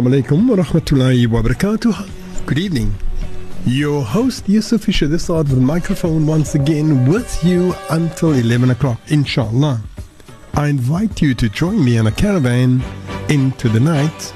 Assalamu alaikum wa rahmatullahi wa barakatuh. Good evening. Your host Yusuf Fisher this side of the microphone once again with you until 11 o'clock, inshallah. I invite you to join me on a caravan into the night.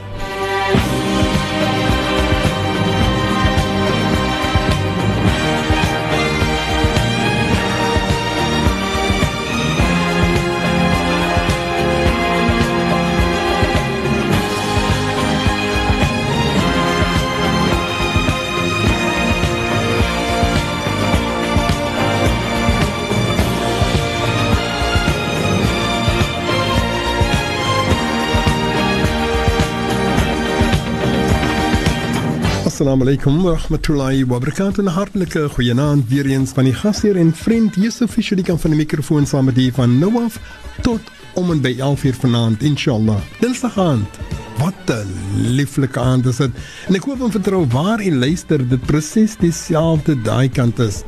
Assalamu alaykum wa rahmatullahi wa barakatuh. 'n Hartlike goeienaand weer eens van die gasheer en vriend Yusuf Fischer die kan van die mikrofoon saam met u van nou af tot om en by 11:00 vanaand inshallah. Dinsdag aand. Wat 'n lieflike aand is dit. En ek hoop en vertrou waar u luister dit presies dieselfde daai kant is.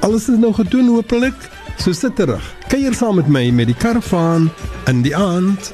Alles is nou gedoen hopelik. So sit terug. Kuier saam met my met die karavaan in die aand.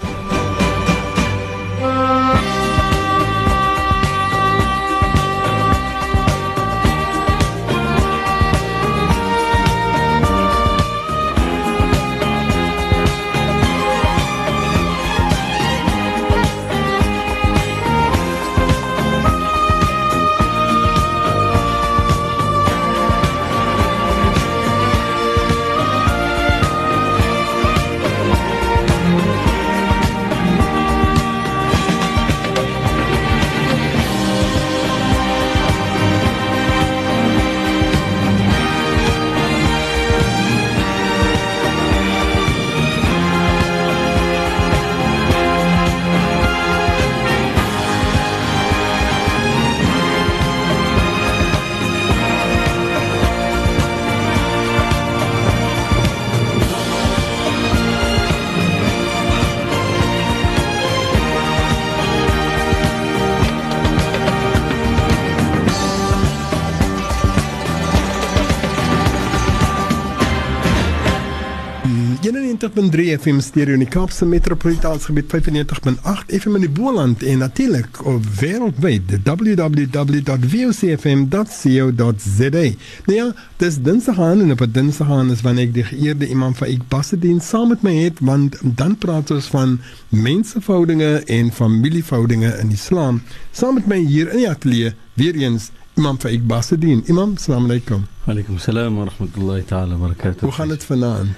91.3 FM stereo in die Kaapse metropolitaanse gebied 95.8 FM in die Boland en natuurlik op wêreldwyd www.vocfm.co.za. Nou ja, dis Dinsdag aan en op 'n Dinsdag aan is wanneer ek die geëerde imam van Ikbasedien saam met my het want dan praat ons van menseverhoudinge en familieverhoudinge in Islam. Saam met my hier in die ateljee weer eens Imam Faik Basedien. Imam, assalamu alaikum. Wa alaikum salaam wa rahmatullahi ta'ala wa barakatuh. Hoe gaan dit vanaand?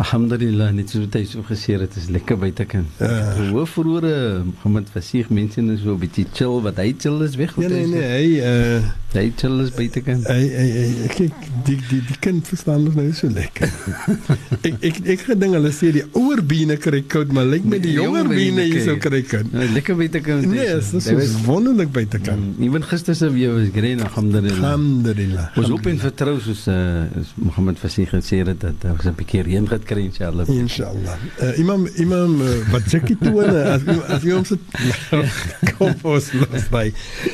Alhamdulillah, net soos jy so gesê het, is lekker buitekant. Ja. Uh. Hoe vroeër Mohammed Fasih mense is so 'n bietjie chill, wat hy chill is weg. Nee nee nee, hy uh hy chill is buitekant. hy hy, hy kyk die die die kind verstaan nog nou so lekker. ek ek ek gedink hulle sê die ouer biene kry koud, maar lyk my die Die jonger biene hier so kry- koud. Nou, lekker buitekant. Nee, dit is wonderlik buitekant. Mm, Ewen gister se weer was green, alhamdulillah. Alhamdulillah. Ons hoop en vertrou soos uh, soos Mohammed Fasih gesê het dat daar 'n bietjie reën gaan kry inshallah. Inshallah. Uh, imam imam uh, wat sekkie toe as as jy ons kom ons los by.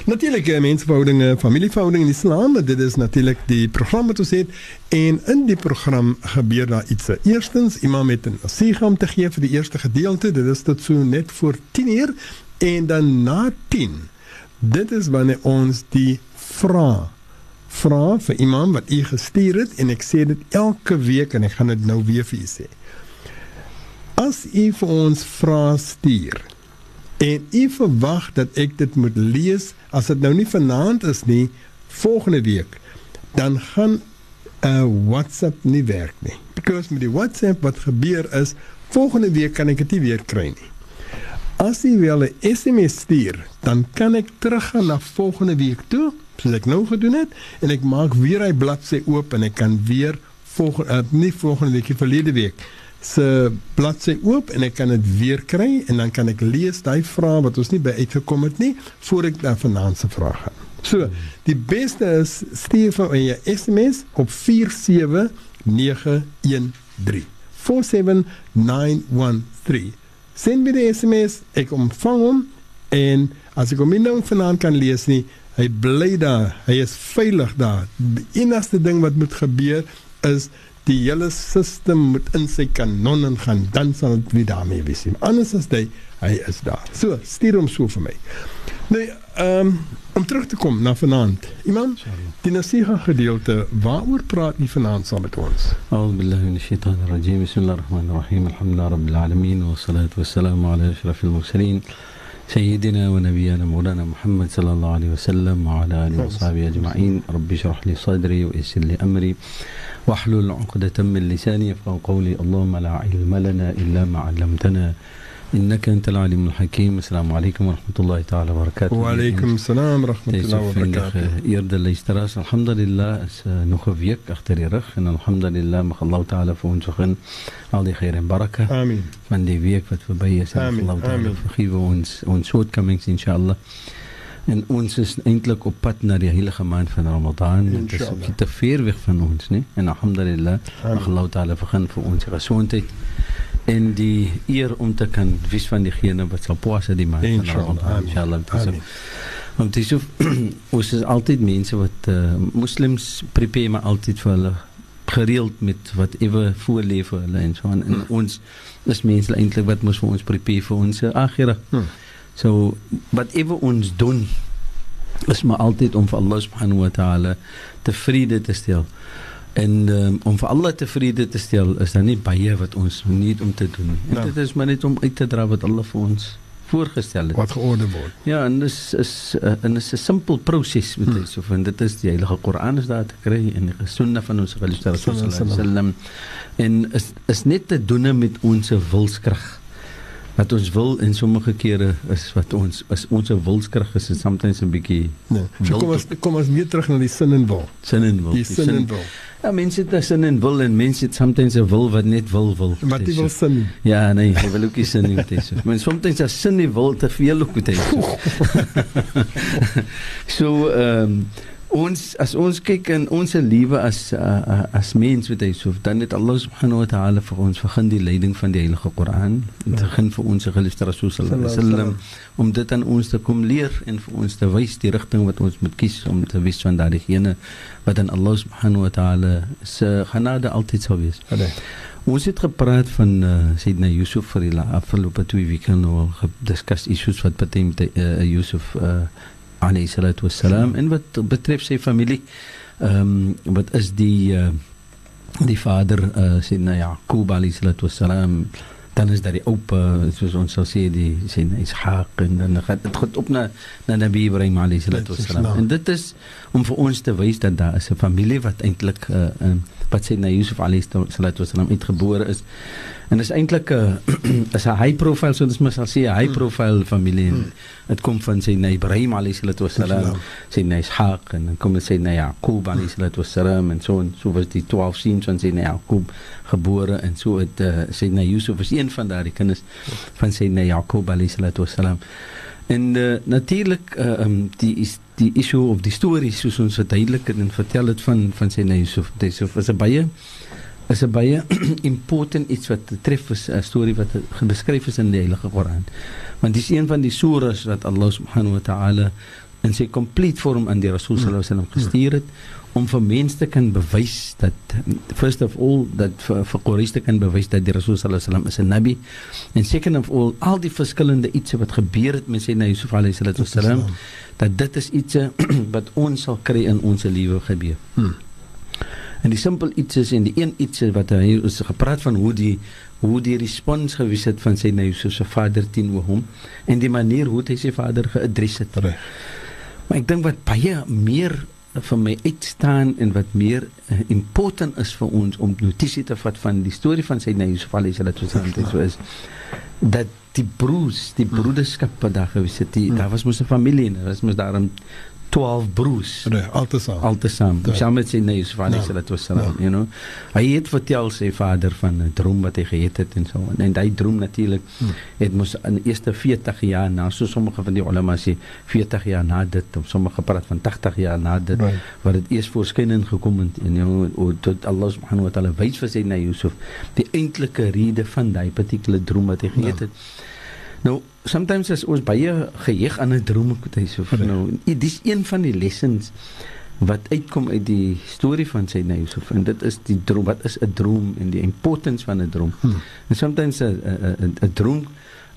Natuurlik uh, mensverhoudinge, familieverhoudinge in Islam, dit is natuurlik die program wat ons het en in die program gebeur daar iets. Eerstens, imam het 'n nasiha om te gee vir die eerste gedeelte. Dit is tot so net voor 10uur en dan na 10. Dit is wanneer ons die vra vra vir iemand wat u gestuur het en ek sê dit elke week en ek gaan dit nou weer vir u sê. As u vir ons vra stuur en u verwag dat ek dit moet lees as dit nou nie vanaand is nie, volgende week, dan gaan 'n uh, WhatsApp nie werk nie. Because met die WhatsApp wat gebeur is, volgende week kan ek dit nie weer kry nie. As jy wel 'n SMS stuur, dan kan ek teruggaan na volgende week toe, soos ek nou gedoen het, en ek maak weer hy bladsy oop en ek kan weer volgende uh, nie volgende week, die verlede week se bladsy oop en ek kan dit weer kry en dan kan ek lees daai vrae wat ons nie by uitgekom het nie voor ek na vanaand se vrae gaan. So, die beste is stuur vir my 'n SMS op 47913. 47913. Send my die SMS, ek ontvang hom en as ek hom nie nou vanaand kan lees nie, hy bly daar, hy is veilig daar. Die enigste ding wat moet gebeur is die hele sisteem moet in sy kanon ingaan, dan sal dit weer daarmee wees. Anders as hy hy is daar. So, stuur hom so vir my. Nee, ehm um, om terug te kom na vanaand. Imam, die nasiha gedeelte, waaroor praat u vanaand saam met ons? A'udhu billahi minash shaitani rajim. Bismillahir rahmanir rahim. Alhamdulillahi rabbil alamin wa salatu wassalamu ala ashrafil mursalin. سيدنا ونبينا مولانا محمد صلى الله عليه وسلم وعلى آله وصحبه أجمعين. رب اشرح لي صدري ويسر لي أمري. واحلل عقدة من لساني يفقهوا قولي. اللهم لا علم لنا إلا ما علمتنا. إنك أنت العليم الحكيم. السلام عليكم ورحمة الله تعالى وبركاته. وعليكم السلام ورحمة الله وبركاته. يرد الله يشتراس الحمد لله نخفيك أختري رخ. إن الحمد لله مخ الله تعالى فون شخن. علي خير بركة. آمين. من دي بيك فتفبيس الله تعالى فخيف. ونس ونسود كمينكس إن شاء الله. إن أنس is eindelijk op pad naar die heilige maand van Ramadan. Het is te ver weg van ons. Nee? En alhamdulillah, Allah Ta'ala vergun voor. En die eer om te kan wees van diegene wat sal poas die maand inshallah. inshallah. Want dis so ons is altyd mense wat uh, moslems prepare maar altyd vir hulle gereeld met wat ewe voorleef vir hulle en so en, en hmm. ons is mense eintlik wat mos vir ons prepare vir ons akhira. Hmm. so wat ewe ons doen is maar altyd om vir Allah subhanahu wa ta'ala tevrede te stel En um, om vir Allah tevrede te stel is daar nie baie wat ons moet om te doen. En ja. dit is maar net om uit te dra wat Allah vir ons voorgestel het. Wat georde word. Ja, en dis is uh, en is 'n simpel proses met hmm. so van dit is die Heilige Koran is daar te kry en die sunna van ons geliefde Rasul sallam. En is is net te doen met ons wilskrag. Wat ons wil in sommige kere is wat ons is ons wilskrag is soms 'n bietjie nee. So kom ons kom ons meer terug na die sin en wil. Sin en wil. Die, die sin en wil. Ja, mense het sin en wil en mense het soms 'n wil wat net wil wil. Wat jy wil sin. Ja, nee, jy wil ook nie sin nie, dit is. Maar soms as sin nie wil te veel ook dit. so ehm um, ons as ons kyk in ons lewe as uh, as mens weet jy so dan het Allah subhanahu wa ta'ala vir ons begin die leiding van die heilige Koran en ja. begin vir ons geliefde Rasul sallallahu alaihi wasallam om dit aan ons te kom leer en vir ons te wys die rigting wat ons moet kies om te wees van daardie gene wat aan Allah subhanahu wa ta'ala se genade altyd sou wees. Ons het gepraat van uh, Sayyidina Yusuf vir die afgelope twee weke nou gediskus issues wat betref uh, Yusuf uh, alayhi salatu wassalam. En wat betref sy familie ehm um, wat is die uh, die vader uh, sien Yaqub alayhi salatu wassalam. Dan is daar die oupa soos ons sal sê die sien Ishaq en dan gaan dit goed op na na Nabi Ibrahim alayhi salatu wassalam. en dit is om vir ons te wys dat daar is 'n familie wat eintlik uh, uh, wat sê na Yusuf alayhi salatu wassalam uitgebore is En dis eintlik 'n is 'n high profile so dis mens sal sê 'n high hmm. profile familie. Hmm. Dit kom van sy na Ibrahim alayhis salam, sy na Ishaq en dan kom dit sê na Jakob alayhis salam en so en so was die 12 seuns van sy na Jakob gebore en so het uh, sy na Yusuf was een van daardie kinders van sy na Jakob alayhis salam. En uh, natuurlik uh, um, die is die issue of die storie soos ons verduidelik en vertel dit van van sy na Yusuf. Dit is so is 'n baie is 'n baie important iets wat tref is 'n storie wat beskryf is in die Heilige Koran. Want dis een van die suras wat Allah subhanahu wa ta'ala in sy complete vorm aan die Rasul sallallahu alaihi wasallam gestuur het om vir mense te kan bewys dat first of all dat vir, vir Quraysh te kan bewys dat die Rasul sallallahu alaihi wasallam is 'n nabi en second of all al die verskillende iets wat gebeur het met sy na Yusuf alaihi wasallam dat dit is iets wat ons sal kry in ons lewe gebeur. Hmm. En die simpel iets is en die een iets wat hy is gepraat van hoe die hoe die respons gewees het van nou so se vader teenoor hom en die manier hoe hy sy vader geadres het. Reg. Maar ek dink wat baie meer vir my uitstaan en wat meer uh, important is vir ons om notisie te vat van die storie van sy nou so valle is dit so is dat die broers, die broederskap wat daar gewees het, die, daar was mos 'n familie en daar was mos daarom 12 broers. Nee, altesaam. Altesaam. Ja. Saam met sy neus van sê dit was saam, you know. Hy het vertel sy vader van 'n droom wat hy gehad het en so en, en hy droom natuurlik hmm. het mos in eerste 40 jaar na so sommige van die ulama sê 40 jaar na dit of sommige praat van 80 jaar na dit right. wat dit eers voorskyn in gekom het en you know tot Allah subhanahu wa taala wys vir sy na Yusuf die eintlike rede van daai particular droom wat hy gehad ja. het. Nou sometimes as ons baie geheg aan 'n droom moet hy so vir nou dis een van die lessons wat uitkom uit die storie van sy nou so en dit is die droom wat is 'n droom en die importance van 'n droom hmm. en sometimes 'n 'n 'n droom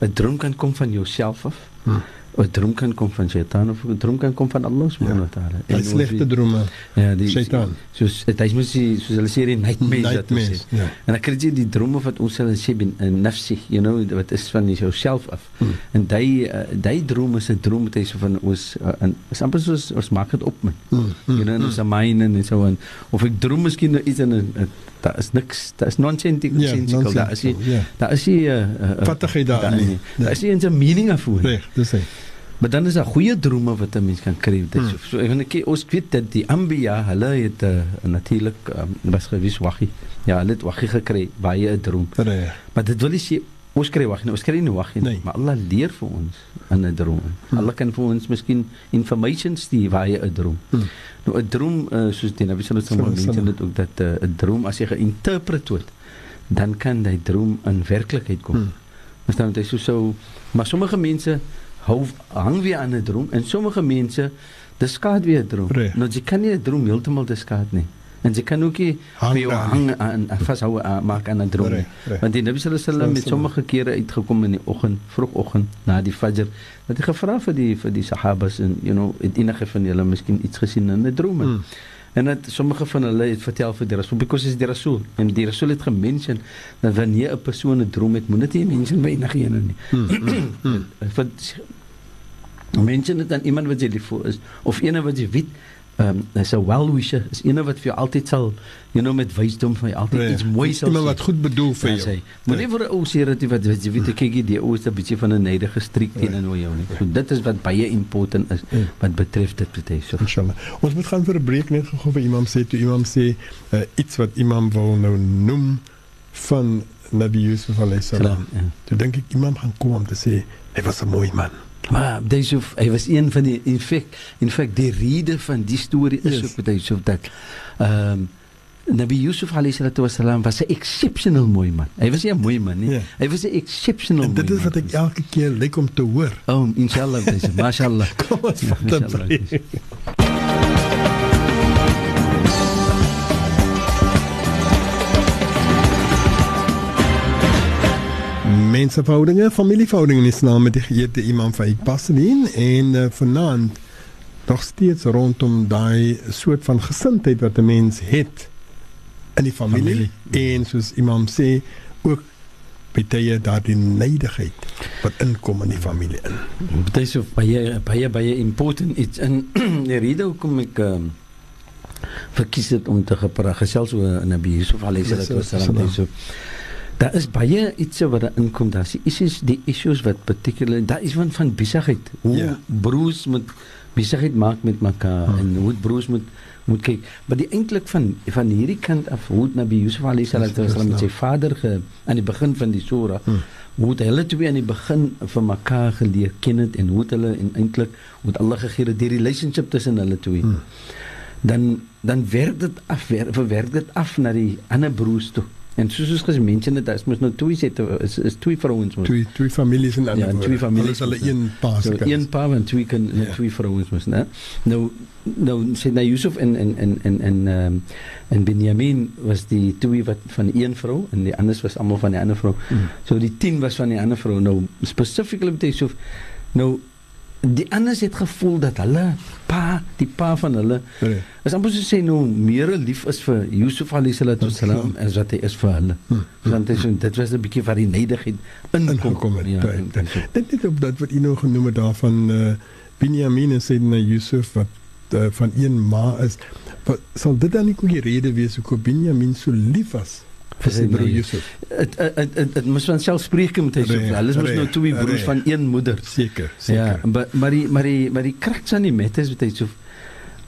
'n droom kan kom van jouself af hmm. 'n droom kan kom van Satan of 'n droom kan kom van Allah subhanahu wa ta'ala. Hy slegte drome. Ja, die Satan. Soos dit is mos die soos hulle sê die nightmares dat ons ja. En ek kry jy die drome wat ons hulle sê bin in nafsi, you know, wat is van jouself af. Hmm. En daai uh, daai droom is 'n droom wat hy so van ons uh, en is amper soos ons maak dit op man. Mm, mm, You know, in ons mind en so en of ek droom miskien nou iets en uh, daar is niks, daar is nonsensical, Ja, sensical, daar is nie, nonsensical, ja. daar is nie uh, uh, Vattigheid daar nie. Daar is nie eens 'n meaning af voor. Reg, dis hy. Maar dan is daar goeie drome wat 'n mens kan kry. Dit Hmm. so, ek weet ons weet dat die Anbiya, hulle het uh, natuurlik um, was gewys waggie. Ja, hulle het waggie gekry, baie 'n droom. Reg. Maar dit wil nie sê ons kry waggie, nie, ons kry nie waggie nie, Nee. maar Allah leer vir ons in 'n droom. Hmm. Allah kan vir ons miskien information stuur baie 'n droom. Hmm. Nou 'n droom uh, soos die Nabi sallallahu alaihi wasallam Sallallahu mense dit ook dat uh, 'n droom as jy geïnterpret word, dan kan die droom in werklikheid kom. Hmm. Verstaan jy so so maar sommige mense hou hang weer aan 'n droom en sommige mense diskaat weer 'n droom. Nou jy kan nie 'n droom heeltemal diskaat nie. En jy kan ook nie vir jou hang aan aan- vashou aan- maak aan 'n droom. Want die Nabi sallallahu alaihi wasallam het sommige kere uitgekom in die oggend, vroegoggend na die fajr. Dat hy gevra vir die vir die sahabas en you know, het enige van julle miskien iets gesien in 'n droom? Mm. En dat sommige van hulle het vertel vir die Rasul because is die Rasul en die Rasul het gemention dat wanneer 'n persoon 'n droom het, moet dit nie mention by enige een nie. Mm, mm, mm. Want mention dit aan iemand wat jy lief vir is of ene wat jy weet ehm um, is 'n well wisher, is ene wat vir jou altyd sal you know met wysdom vir jou altyd Reg. iets mooi sal Iemand sê. wat goed bedoel vir Ja, jou. sê, Moenie vir 'n ou sê dat jy wat wat jy weet ek kyk die ou is 'n bietjie van 'n neidige streek teenoor jou nie. So dit is wat baie important is Ja. wat betref dit betref. So. Inshallah. Ons moet gaan vir 'n breek net gou vir imam sê toe imam sê uh, iets wat imam wil nou noem van Nabi Yusuf alayhis salam. Ja. Toe dink ek imam gaan kom om te sê hy was 'n mooi man. Maar deze hy was een van die in feite in feite die rede van die storie is Yes. ook met Yusuf dat ehm um, Nabi Yusuf alayhi salatu wasalam was 'n exceptional mooi man. Hy was nie 'n mooi man nie. Ja. Hy was 'n exceptional En dit mooi is wat man. ek elke keer lyk om te hoor. Oh, inshallah deze. Mashallah. Kom ons vat 'n inshallah. breek. Menseverhoudinge, familieverhoudinge in Islam met die geëerde imam Faik Passelin en uh, vanaand nog steeds rondom daai soort van gesindheid wat 'n mens het in die familie, Familie. en soos imam sê ook baie daardie neidigheid wat inkom in die familie in. Deze baie baie baie important iets en die rede hoekom ek um, verkies het om te gepraat gesels oor Nabi Yusuf alayhi salatu wasalam. Salam. Daar is baie iets wat daar inkom. Daar's die issues, die issues wat particular daar is van van besigheid. Hoe Ja. broers moet besigheid maak met mekaar Hmm. en hoe broers moet moet kyk. Maar die eintlik van van hierdie kant af hoe het Nabi Yusuf alayhi salatu wasalam met sy vader ge, aan die begin van die sura Hmm. hoe het hulle twee aan die begin van mekaar geleer ken het en hoe het hulle en eintlik hoe het Allah gegee dat die relationship tussen hulle twee. Hmm. Dan dan werk dit af, werk, verwerk dit af na die ander broers toe. En soos ons gesê mense dit is mos nou twee sette is is twee vrouens mos. Twee twee families in ander Ja, woorde. twee families Hulle is moet- hulle een pa se So kind. een pa en twee kan Ja. twee vrouens mos, né? Nou nou sê nou Yusuf en en en en en ehm um, en Benjamin was die twee wat van een vrou en die anders was almal van die ander vrou. Hmm. So die 10 was van die ander vrou. Nou specifically met Yusuf. Nou die anders het gevoel dat hulle pa, die pa van hulle Nee. is amper so sê nou meer lief is vir Yusuf alayhi salatu wasalam as wat hy is vir hulle. Hmm. Want dit is dit was 'n bietjie van die neidigheid. Ingekom het, Ja, right. en so. Dit net op dat wat u nou genoem het daarvan uh, Benjamin en Sayyidina Yusuf wat uh, van een ma is. Wat sal dit dan nie goeie rede wees hoekom Benjamin so lief was vir sy broer nee. Het dit moes van selfspreek met hy so. Reg, Hulle is mos nou twee broers reg. van een moeder. Seker, Ja, seker. maar maar die maar die maar die kraks aan die met is met hy so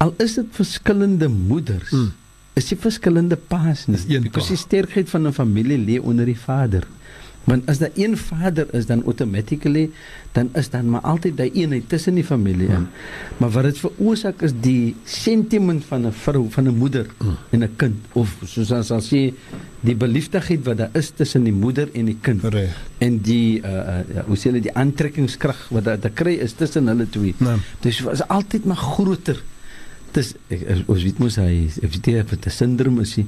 al is dit verskillende moeders. Mm. Is die verskillende paas nie. Dis een pa. die sterkheid van 'n familie lê onder die vader. Want as daar een vader is dan automatically dan is dan maar altyd daai eenheid tussen die familie in. Mm. Maar wat dit veroorsaak is die sentiment van 'n vrou, van 'n moeder Mm. en 'n kind of soos ons sal sê die beliefdheid wat daar is tussen die moeder en die kind Reg. en die uh, uh, hoe sê hulle die aantrekkingskrag wat daar te kry is tussen hulle twee. Nou, Dis was altyd maar groter. Dis ek- ons weet mos hy ek weet nie of dit 'n sindroom is nie,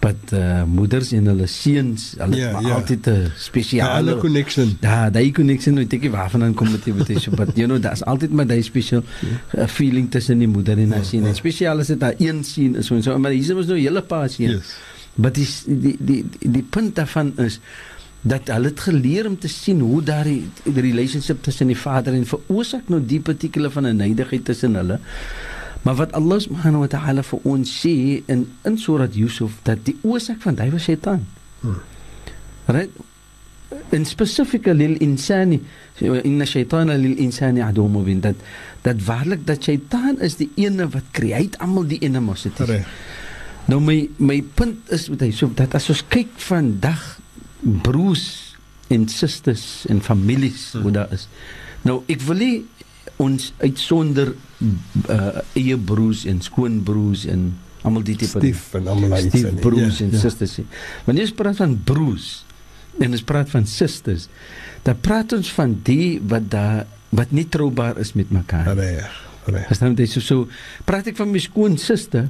wat uh, moeders en hulle seuns hulle Ja, yeah, ja. altyd 'n Ja, spesiale connection. Ja, daai connection weet ek nie waarvan dan kom dit met so but you know daar's altyd maar daai special uh, feeling tussen die moeder en haar seun. En spesiaal is dit daai een seun is so maar hier was nou 'n hele paar seun. Yes. Maar die die die die, die punt daarvan is dat hulle het geleer om te sien hoe daai die relationship tussen die vader en veroorsaak nou die particular van 'n neidigheid tussen hulle. Maar wat Allah subhanahu wa ta'ala vir ons sê in in Surat Yusuf dat die oorsaak van was Satan. Hmm. Right? In specific lil insani inna shaytana lil insani adu mubin dat dat waarlik dat Satan is die ene wat create almal die animosity. Reg. Nou my my punt is met hy so dat as ons kyk vandag broers en susters en families Hmm. hoe daar is. Nou ek wil nie ons uitsonder uh, eie broers en skoonbroers en almal die tipe Stief en almal daai Stief broers Ja, en ja. susters. Wanneer ons praat van broers en ons praat van susters, dan praat ons van die wat daar wat nie troubaar is met mekaar. Reg. Reg. Verstaan jy so so praat ek van my skoon suster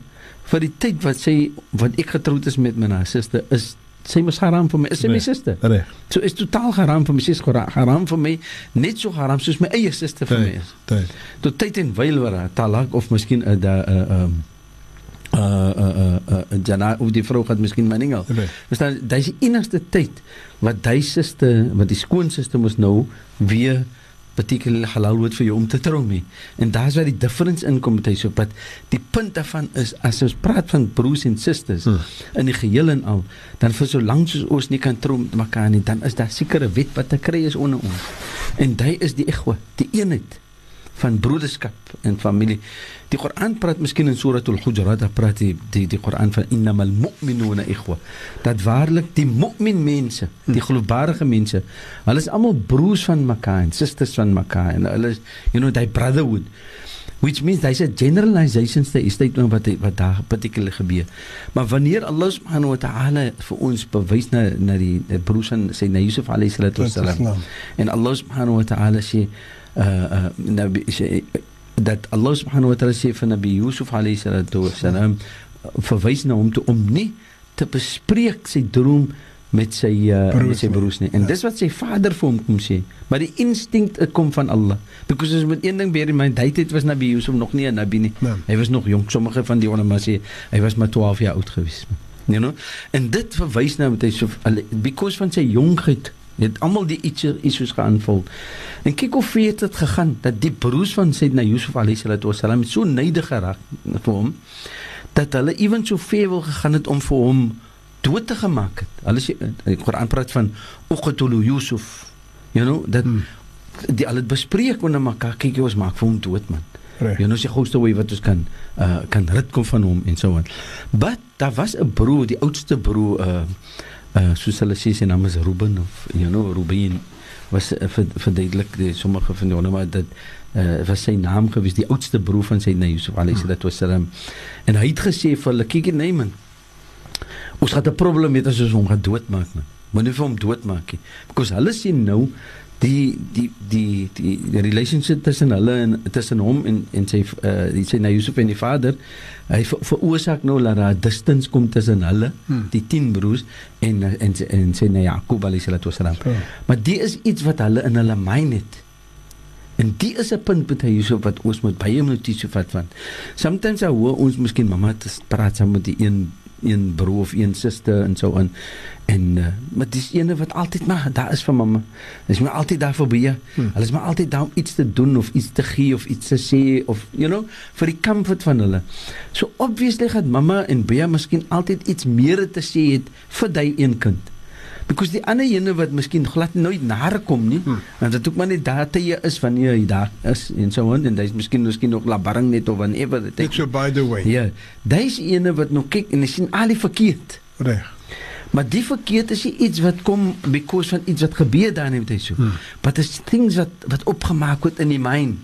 vir die tyd wat sy wat ek getroud is met my na suster is sy mos haram vir my is sy my Nee. suster. Reg. So is totaal haram vir my sy is haram vir my net so haram soos my eie suster vir my is. Tyd. Tot tyd en wyl waar talak of miskien 'n da 'n ehm uh uh uh uh jana of die vrou gaan miskien maningel. Reg. Verstaan dis die enigste tyd wat hy suster wat die skoonsuster mos nou weer particularly halal word vir jou om te trou mee. En daar's waar die difference inkom met hy so wat die punt daarvan is as ons praat van broers en susters Hmm. in die geheel en al dan vir so lank soos ons nie kan trou met mekaar nie dan is daar sekere wet wat te kry is onder ons. En dit is die egwa, die eenheid van broederskap en familie. Die Koran praat miskien in Suratul Hujurat, daar praat die die, die Koran van innamal mu'minuna ikhwa. Dat waarlik die mu'min mense, die geloofwaardige mense, hulle is almal broers van mekaar en susters van mekaar en hulle is you know they brotherhood which means there's a generalization state statement wat wat daar particular gebeur. Maar wanneer Allah subhanahu wa ta'ala vir ons bewys na na die, die broers van Sayyidina Yusuf alayhi salatu wassalam Islam. en Allah subhanahu wa ta'ala sê uh, uh, nabi sê dat Allah subhanahu wa ta'ala sê vir Nabi Yusuf alayhi salatu wassalam verwys na hom toe om nie te bespreek sy droom met sy uh, Broers met sy broers nie. En Ja. dis wat sy vader vir hom kom sê. Maar die instinct het kom van Allah. Because as met een ding bear in hy het was Nabi Yusuf nog nie 'n nabi nie. Nee. Hy was nog jonk. Sommige van die ulama sê hy was maar 12 jaar oud gewees. You know? En dit verwys nou met hy so because van sy jonkheid het almal die iets issues geaanvul. En kyk hoe ver het dit gegaan dat die broers van Sayyidina Yusuf alayhi salatu wasalam so neidig geraak vir hom dat hulle ewen so ver wil gegaan het om vir hom dood te gemaak het. Hulle sê die Koran praat van uqtulu Yusuf. You know dat Hmm. die hulle het bespreek onder mekaar kyk jy ons maak vir hom dood man. Jy nou sê gouste way wat ons kan uh, kan rit kom van hom en so aan. But daar was 'n broer, die oudste broer uh uh soos hulle sê sy naam is Ruben of you know Ruben was uh, ver- verduidelik die sommige van die maar dat uh was sy naam gewees die oudste broer van sy na Yusuf alayhi salatu wasalam. En hy het gesê vir hulle kyk nee man. Ons gaan 'n probleem hê as ons hom gaan doodmaak man. Moenie vir hom doodmaak nie. Because hulle sien nou die die die die, die relationship tussen hulle en tussen hom en en sy uh, die sy na Yusuf en die vader hy ver, veroorsaak nou dat daar 'n distance kom tussen hulle Hmm. die 10 broers en en en sy na Jakob alayhi salatu wasalam Ja. maar die is iets wat hulle in hulle mind het en die is 'n punt met Yusuf wat ons moet baie notisie vat van sometimes I hoor ons miskien mamma te praat saam met die een een broer of een suster en so aan. En uh, maar dis ene wat altyd maar daar is vir mamma dis maar altyd daar vir beë Hmm. hulle is maar altyd daar om iets te doen of iets te gee of iets te sê of you know vir die comfort van hulle. So obviously gaan mamma en beë miskien altyd iets meer te sê het vir daai een kind because die ander ene wat miskien glad nooit nare kom nie Hmm. want dit ook maar net daar jy is wanneer jy daar is en so aan en dis miskien miskien nog labarring net of whatever dit Net so by the way. Ja, dis ene wat nou kyk en hy sien al die verkeerd. Reg. Maar die verkeerd is iets wat kom because van iets wat gebeur daar net hy so. Hmm. But it's things wat wat opgemaak word in die mind.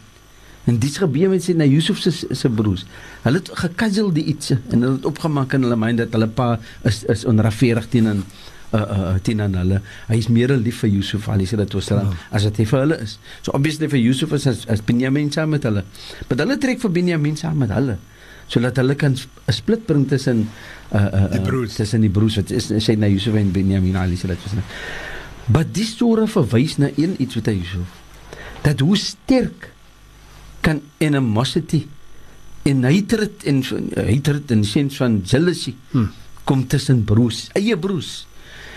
En dis gebeur met sy na Yusuf se se broers. Hulle het gekazzle die iets en hulle het opgemaak in hulle mind dat hulle pa is is onregverdig teen en uh uh teen aan hulle. Hy is meer lief vir Yusuf alayhi salatu wasalam Ja. as wat hy vir hulle is. So obviously vir Yusuf is as, as Benjamin saam met hulle. Maar hulle trek vir Benjamin saam met hulle. sodat hulle kan 'n split bring tussen uh uh, Die uh broers. tussen die broers wat is sê na Yusuf en Benjamin alayhi salatu wasalam. Maar die storie verwys na een iets wat hy Yusuf. Dat hoe sterk kan animosity en hatred en hatred in sens van jealousy Hmm. kom tussen broers, eie broers.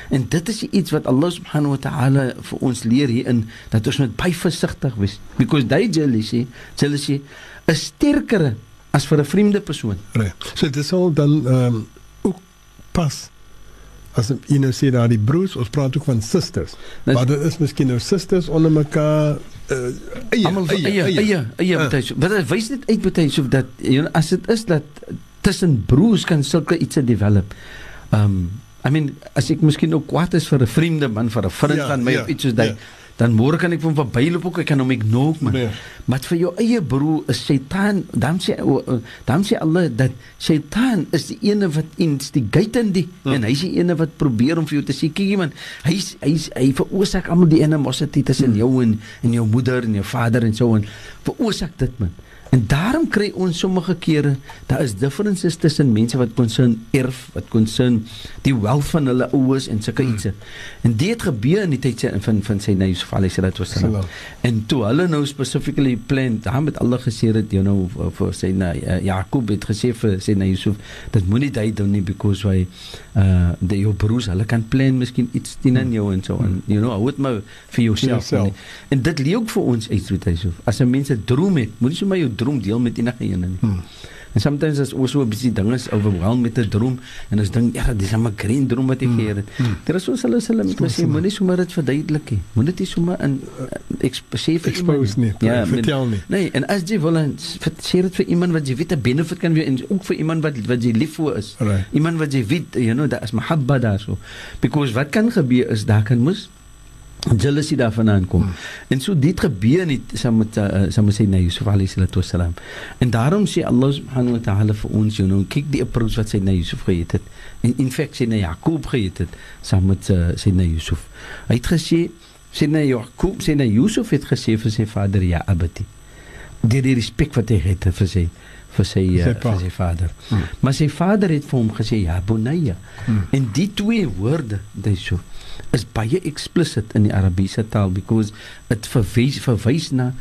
En dit is iets wat Allah subhanahu wa ta'ala vir ons leer hierin dat ons moet baie versigtig wees because daai jealousy, jealousy is sterker as vir 'n vreemde persoon. Reg. So dit sal dan ehm um, ook pas as jy nou sê daar die broers, ons praat ook van sisters. Nou, maar dit is miskien nou sisters onder mekaar uh, eie, Almal eie eie eie, eie baie. Wat dit wys net uit baie so dat you know, as dit is dat tussen broers kan sulke iets develop. Um I mean as ek miskien ook kwaad is vir 'n vreemde man vir 'n vriend Ja, van my ja, of iets soos dit, ja. dan môre kan ek van verbyloop ook ek kan hom ignore man. Nee. Maar vir jou eie broer is Satan, dan sê dan sê Allah dat Satan is die ene wat instigate in die Ja. en hy's die ene wat probeer om vir jou te sê kyk man, hy's hy's hy veroorsaak almal die animosity tussen Hmm. jou en en jou moeder en jou vader en so en veroorsaak dit man. En daarom kry ons sommige kere daar is differences tussen mense wat concern erf, wat concern die wealth van hulle ouers en sulke Hmm. iets. En dit het gebeur in die tyd se- van van sy na Yusuf alayhi salatu wasalam. Salam. En toe hulle nou specifically plan, daar met alle gesê het you know vir- vir sy na uh, Jakob het gesê vir sy na Yusuf dat moenie dit doen nie because hy uh die jou broers hulle kan plan miskien iets teen aan jou en so en you know hou dit maar vir jouself. En dit leer ook vir ons uit met Yusuf. As 'n mens 'n droom het, moenie sommer jou droom deel met enige een nie. Hmm. En sometimes as ons so busy dinge is overwhelmed met 'n droom en ons dink ja, dis 'n green droom wat ek Hmm. gehad het. Hmm. Daar is ons hulle hulle met gesê sommer. moenie sommer dit verduidelik nie. Moenie dit sommer in sê vir iemand Expose nie. Ja, vertel nie. Nee, en as jy wil sê dit vir iemand wat jy weet 'n benefit kan wees en ook vir iemand wat wat jy lief vir is. Right. Iemand wat jy weet, you know, daar is mahabba daar so. Because wat kan gebeur is daar kan mos jealousy daarvan aankom. Hmm. En so dit gebeur nie saam met saam met sy na Yusuf alayhi salatu wasalam. En daarom sê Allah subhanahu wa ta'ala vir ons, you know, kyk die approach wat sy na Yusuf gehad het. En in feite sy na Jakob gehad het saam met uh, sy na Yusuf. Hy het gesê sy na Jakob, sy na Yusuf het gesê vir sy vader ja abati. Deur die respek wat hy het vir sy vir sy uh, vir sy vader. Hmm. Maar sy vader het vir hom gesê ja bunayya. Hmm. En die twee woorde, dis so is baie explicit in die Arabiese taal because dit verwys verwys na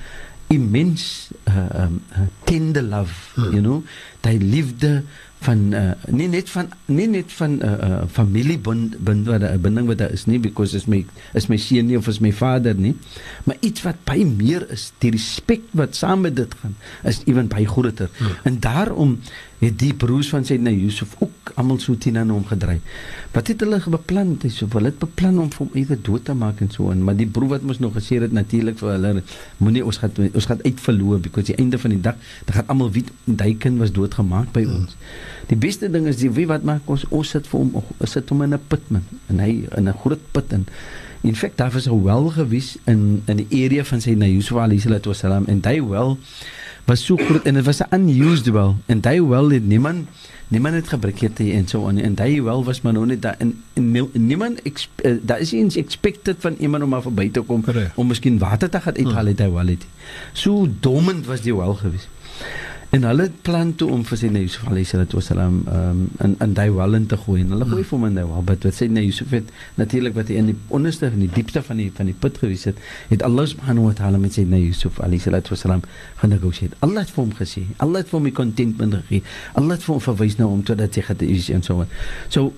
immens uh, um, uh, tender love, Hmm. you know, daai liefde van uh, nie net van nie net van uh, uh, familiebond bond wat 'n binding wat daar is nie because is my is my seun nie of is my vader nie maar iets wat baie meer is die respek wat saam met dit gaan is ewen baie groter Hmm. en daarom het die broers van sy na Josef ook almal so teen aan hom gedry wat het hulle beplan? Het so hulle het beplan om hom ewe dood te maak en so en maar die broer wat mos nog gesê het natuurlik vir hulle moenie ons gaan ons gaan uitverloor because die einde van die dag dan gaan almal weet daai kind was doodgemaak by ons die beste ding is die wie wat maak ons ons sit vir hom sit hom in 'n put man en hy in 'n groot put en in feite daar was 'n wel gewees in in die area van sy na Yusuf alayhi wasalam en hy wel was so groot en dit was 'n unused well en hy wel het niemand niemand het gebruik het nie en so aan en hy wel was maar nog net daar en nie- niemand uh, daar is iets expected van iemand om maar verby te kom Reg. om miskien water te gaan uithaal het hy wel het so domend was die wel gewees en hulle het plan toe om vir sy na Yusuf alayhi salatu wasalam um, in in daai wel in te gooi en hulle gooi vir hom in daai wel maar wat sê na Yusuf het natuurlik wat hy in die onderste en die diepste van die van die put gewees het het Allah subhanahu wa ta'ala met sy na Yusuf alayhi salatu wasalam genegotiate Allah het vir hom gesê Allah het vir hom die contentment gegee. Allah het vir hom verwys na hom tot dat hy het is en so aan so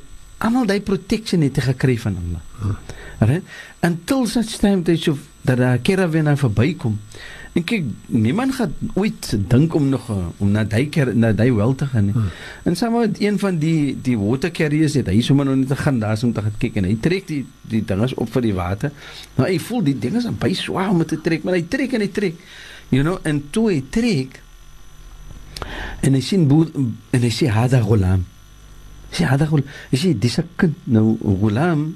almal daai protection het hy gekry van Allah. Right? Until such time that you dat 'n caravan daar verbykom. En kyk, niemand gaan ooit dink om nog uh, om na daai ker na daai wel te gaan nie. Hmm. En saam met een van die die water carriers het hy sommer nog net te gaan daar om te gaan kyk en hy trek die die dinges op vir die water. Nou hy voel die dinge is baie swaar om te trek, maar hy trek en hy trek. You know, en toe hy trek en hy sien boer en hy sê hada ghulam. Sê hada ghulam. Hy sê dis 'n kind nou ghulam,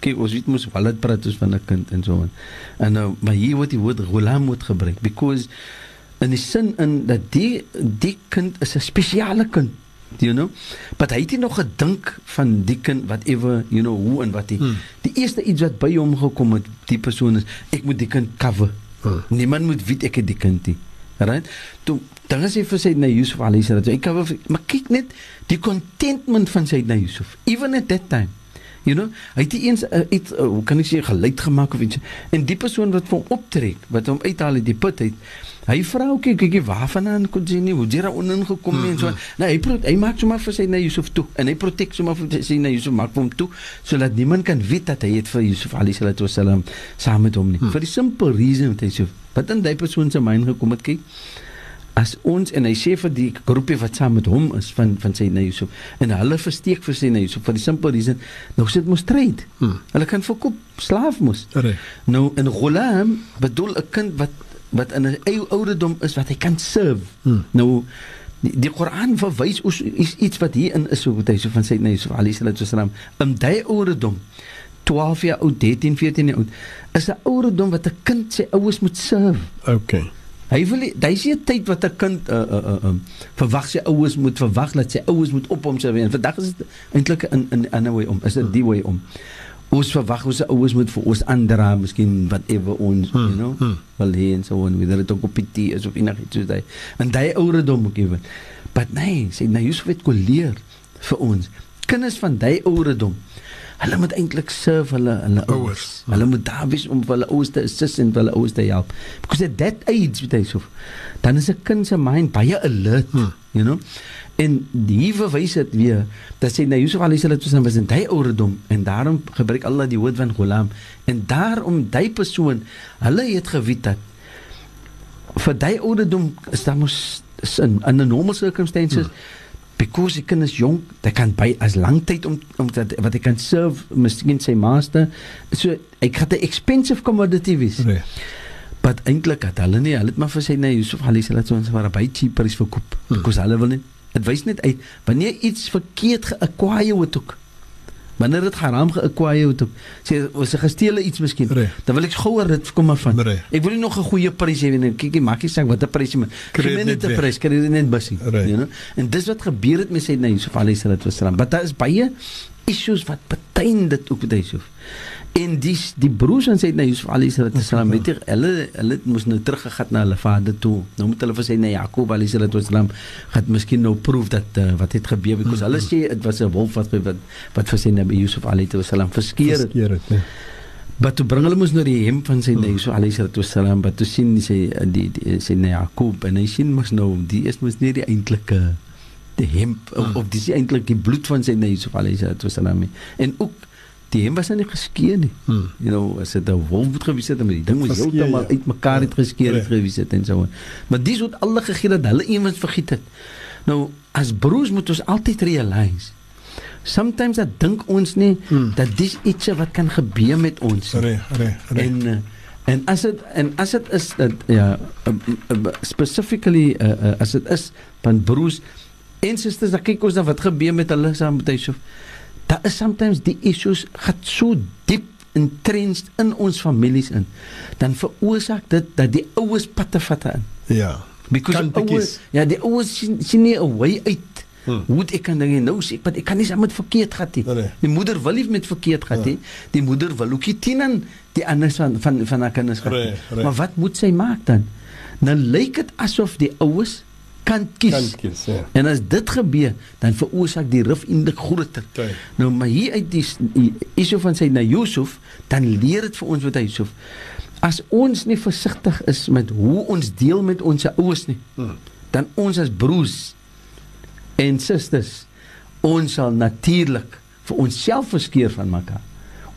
kyk ons weet mos wat dit praat ons van 'n kind en so aan. En nou maar hier word die woord ghulam moet gebruik because in die sin in dat die die kind is 'n spesiale kind you know but hy het nie nog gedink van die kind whatever you know hoe en wat hy Hmm. die eerste iets wat by hom gekom het die persoon is ek moet die kind cover Hmm. niemand moet weet ek het die kind nie Right? Toe dan is hy vir Sayyidina Yusuf alayhi salam. Ek kan maar kyk net die contentment van Sayyidina Yusuf even at that time. You know, hy het eens uh, iets uh, hoe kan ek sê geluid gemaak of iets. En die persoon wat hom optrek, wat hom uithaal uit die put uit, hy vra ook kyk kyk waarvandaan kon jy nie hoe jy daar onin gekom het en so. Nou hy pro- hy maak sommer vir sy na Yusuf toe en hy protek sommer vir sy na Yusuf maak hom toe sodat niemand kan weet dat hy het vir Yusuf alayhi salatu wasalam saam met hom nie. Vir die simple reason dat hy so wat in daai persoon se mind gekom het kyk as ons en hy sê vir die groepie wat saam met hom is van van sy na Yusuf en hulle versteek vir sy na Yusuf vir die simple reason nou sit mos stryd. Hmm. Hulle kan verkoop slaaf mos. Reg. Nou 'n ghulam bedoel 'n kind wat wat in 'n ou ouderdom is wat hy kan serve. Hmm. Nou die, die Koran verwys ons is iets wat hier in is so wat hy so van sê nee so Ali sallallahu alaihi wasallam in daai ouderdom 12 jaar oud, 13, 14 jaar oud is 'n ouderdom wat 'n kind sy ouers moet serve. Okay. Hy wil nie- hy sê 'n tyd wat 'n kind uh, uh, uh, um, verwag sy ouers moet verwag dat sy ouers moet op hom serveer. En vandag is dit eintlik in in 'n ander way om. Is dit die way om? Ons verwag ons ouers moet vir ons aandra, miskien whatever ons, you know, hmm. wil hê en so on, whether dit ook op PT is of enigiets soos daai. En daai ouderdom moet gewen. But nee, sê nou Yusuf het koleer vir ons. Kinders van daai ouderdom Hulle moet eintlik serve hulle hulle Ouers. ouers. Hulle moet daar wees om hulle ouers te assist en hulle ouers te help. Because at that age, weet jy so, dan is 'n kind se mind baie alert, Hmm. you know. En die verwys dit weer dat sê nou Yusuf alayhi salatu was in daai ouderdom en daarom gebruik Allah die woord van ghulam en daarom daai persoon hulle het geweet dat vir daai ouderdom is daar mos in in 'n normal circumstances Hmm. Because die kind is jonk, hy kan by as lank tyd om om dat wat hy kan serve miskien sy master. So ek het 'n expensive commodity wees. Reg. Wat eintlik het hulle nie, hulle het maar vir sy nee Yusuf alayhi salatu ons maar by cheap prys verkoop. Hmm. Because hulle wil nie dit wys net uit wanneer iets verkeerd geacquire word ook. Wanneer dit haram geacquire word ook. Sê as hy gesteel iets miskien. Dan wil ek gouer dit kom maar van. Reg. Ek wil nie nog 'n goeie prys hê nie. Kyk, maak nie saak wat 'n prys jy maar. Kry dit net 'n prys, kry dit net bussie. Reg. You know? En dis wat gebeur het met sy na Yusuf alayhi salatu wasalam. Maar daar is baie issues wat betuin dit ook met Yusuf. En die die broers van sy na Yusuf alayhi salatu wasalam, weet jy, hulle hulle moes nou teruggegaan na hulle vader toe. Nou moet hulle vir sy na Jakob alayhi salatu wasalam gaan miskien nou proef dat uh, wat het gebeur because hulle sê dit was 'n wolf wat wat wat vir sy na Yusuf alayhi wasalam verskeer het. Verskeer het, nee. Maar toe bring hulle mos nou die hem van sy hmm. Yusuf alayhi salatu wasalam, maar toe sien sy die, die sy na Jakob en hy sien mos nou die is mos nie die eintlike die hem of, Hmm. of dis eintlik die bloed van sy na Yusuf alayhi salatu wasalam nie. En ook die hem was nou nie geskeur nie. Hmm. You know, as dit 'n wolf moet gewees het, maar die ding was heeltemal ja. uitmekaar het geskeur het Reg. gewees het en so. aan. Maar dis wat alle gegee dat hulle ewens vergiet het. Nou, as broers moet ons altyd realize. Sometimes dat dink ons nie Hmm. dat dis iets wat kan gebeur met ons. nie. Reg, reg, reg. En uh, en as dit en as dit is dat ja uh, uh, specifically uh, uh, as dit is van broers en susters dan kyk ons dan wat gebeur met hulle saam met Yusuf. Daar is sometimes die issues gaan so diep entrenched in ons families in. Dan veroorsaak dit dat die oues patte vatte in. Ja. Because oues ja die oues sien, nie 'n way uit. Hmm. Hoe ek kan dinge nou sê, want ek kan nie saam met verkeerd gaan nie. Nee. Die moeder wil nie met verkeerd gaan Ja. nie. Die moeder wil ook nie teen die anders van van van haar kinders gaan. Reg, reg. Maar wat moet sy maak dan? Nou lyk dit asof die oues kan kies. Kantjies, ja. En as dit gebeur, dan veroorsaak die rif eintlik groter. Tuin. Nou maar hier uit die, issue van sy na Yusuf, dan leer dit vir ons wat hy Yusuf. As ons nie versigtig is met hoe ons deel met ons ouers nie, Hmm. dan ons as broers en susters, ons sal natuurlik vir onsself verskeer van mekaar.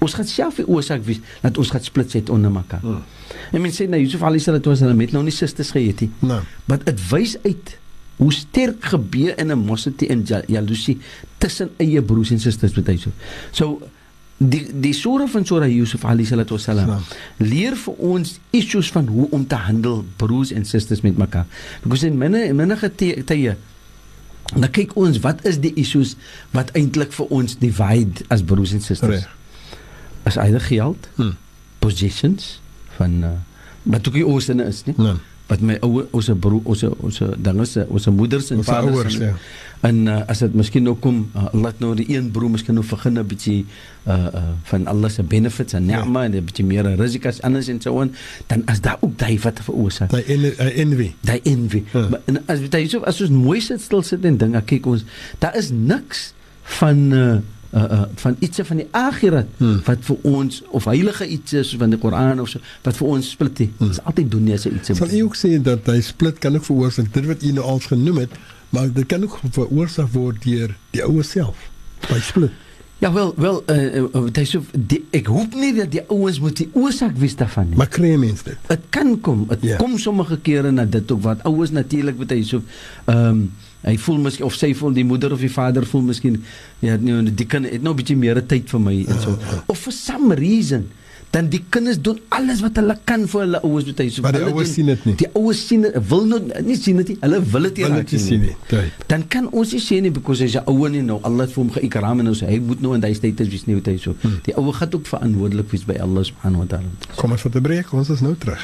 Ons gaan self die oorsaak wees dat ons gaan splits het onder mekaar. Hmm. En mense sê nou Yusuf alayhi salatu wasallam het nou nie susters gehet nie. Nou, Maar dit wys uit hoe sterk gebeur in 'n mosity en ja- jaloesie tussen eie broers en susters met hy so. So die die sura van sura Yusuf alayhi salatu wasalam leer vir ons issues van hoe om te handel broers en susters met mekaar. Because in minne in minne tye dan kyk ons wat is die issues wat eintlik vir ons divide as broers en susters. reg. Is either geld, Hmm. possessions van uh, wat ook die oorsene is nie Nou, wat my ouer ons broer ons ons dinge se ons moeders en vaders ouers, ja. en uh, as dit miskien nou kom uh, laat nou die een broer miskien nou begin 'n bietjie uh, uh, van Allah se benefits en Ja. ni'ma en 'n bietjie meer risikas anders en so aan dan as daar ook daai wat veroorsaak en hy envy. daai envy. Ja. Maar en as jy so as ons mooi sit stil sit en dinge kyk ons daar is niks van uh, uh, uh, van iets van die akhirat Hmm. wat vir ons of heilige iets soos van die Koran of so wat vir ons split nie. Dit is altyd dunia se iets. Sal u ook sê dat hy split kan ook veroorsaak dit wat u nou al genoem het, maar dit kan ook veroorsaak word deur die ouer self. By split. Ja wel wel uh, uh, uh, so die, ek hoop nie dat die ouens moet die oorsaak wees daarvan nie. Maar kry mense dit? Dit kan kom. Dit Ja. yeah. kom sommige kere na dit ook wat ouers natuurlik met hy so ehm um, hy voel miskien of sy voel die moeder of die vader voel miskien ja nee die kind het nou 'n bietjie meer tyd vir my en so. Of for some reason dan die kinders doen alles wat hulle kan vir hulle ouers met hy so. Maar die hulle ouers sien dit nie. Die ouers sien wil nou nie sien dit nie. Hulle wil dit nie raak nie sien nie. Tyd. Dan kan ons nie sê nie because hy's 'n ouer nie nou Allah het vir hom geikram en nou sê hy moet nou in daai status wees nie wat hy so. Hmm. Die ouer gaan ook verantwoordelik wees by Allah subhanahu wa taala. Kom ons vat 'n breek, ons is nou terug.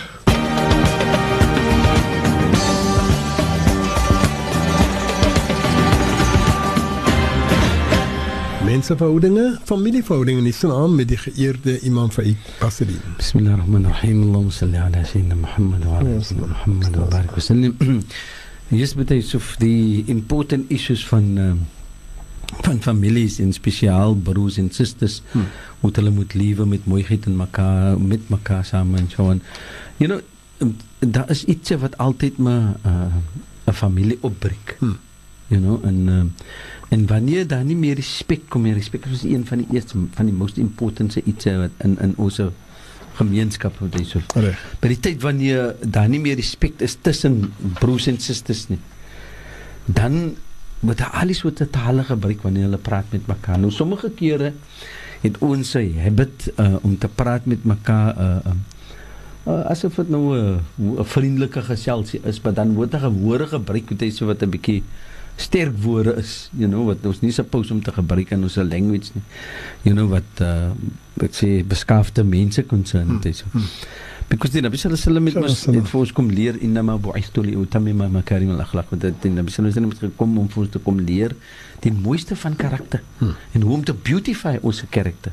mensenverhoudingen, familieverhoudingen is aan met de geëerde imam Faik Basri. Bismillahirrahmanirrahim. Allahumma salli ala Sayyidina Muhammad wa ala Sayyidina Muhammad wa barik wa sallim. Yusbita Yusuf, the important issues van... Uh, van families en speciaal broers en zusters. Hmm. Hoe hulle moet leven met mooiheid en elkaar, met elkaar samen en so aan. You know, um, daar is iets wat altijd maar 'n uh, familie opbreek. Hmm. You know, en uh, en wanneer daar nie meer respek kom nie, respek is een van die eerste van die most important iets wat in in ons gemeenskap wat hy so Reg. by die tyd wanneer daar nie meer respek is tussen broers en susters nie dan word daar alles wat te tale gebruik wanneer hulle praat met mekaar nou sommige kere het ons 'n habit uh, om te praat met mekaar uh, uh, uh, asof dit nou 'n uh, 'n vriendelike geselsie is maar dan word daar woorde gebruik wat hy so wat 'n bietjie sterk woorde is you know wat ons nie suppose om te gebruik in ons language nie. You know wat uh, ek sê beskaafde mense concern het hy so Hmm. because die Nabi sallallahu alaihi wasallam het alaihi het vir ons kom leer inna ma bu'ithtu li utammima makarim al akhlaq want die Nabi sallallahu alaihi wasallam het gekom om vir ons te kom leer die mooiste van karakter Hmm. en hoe om te beautify ons karakter.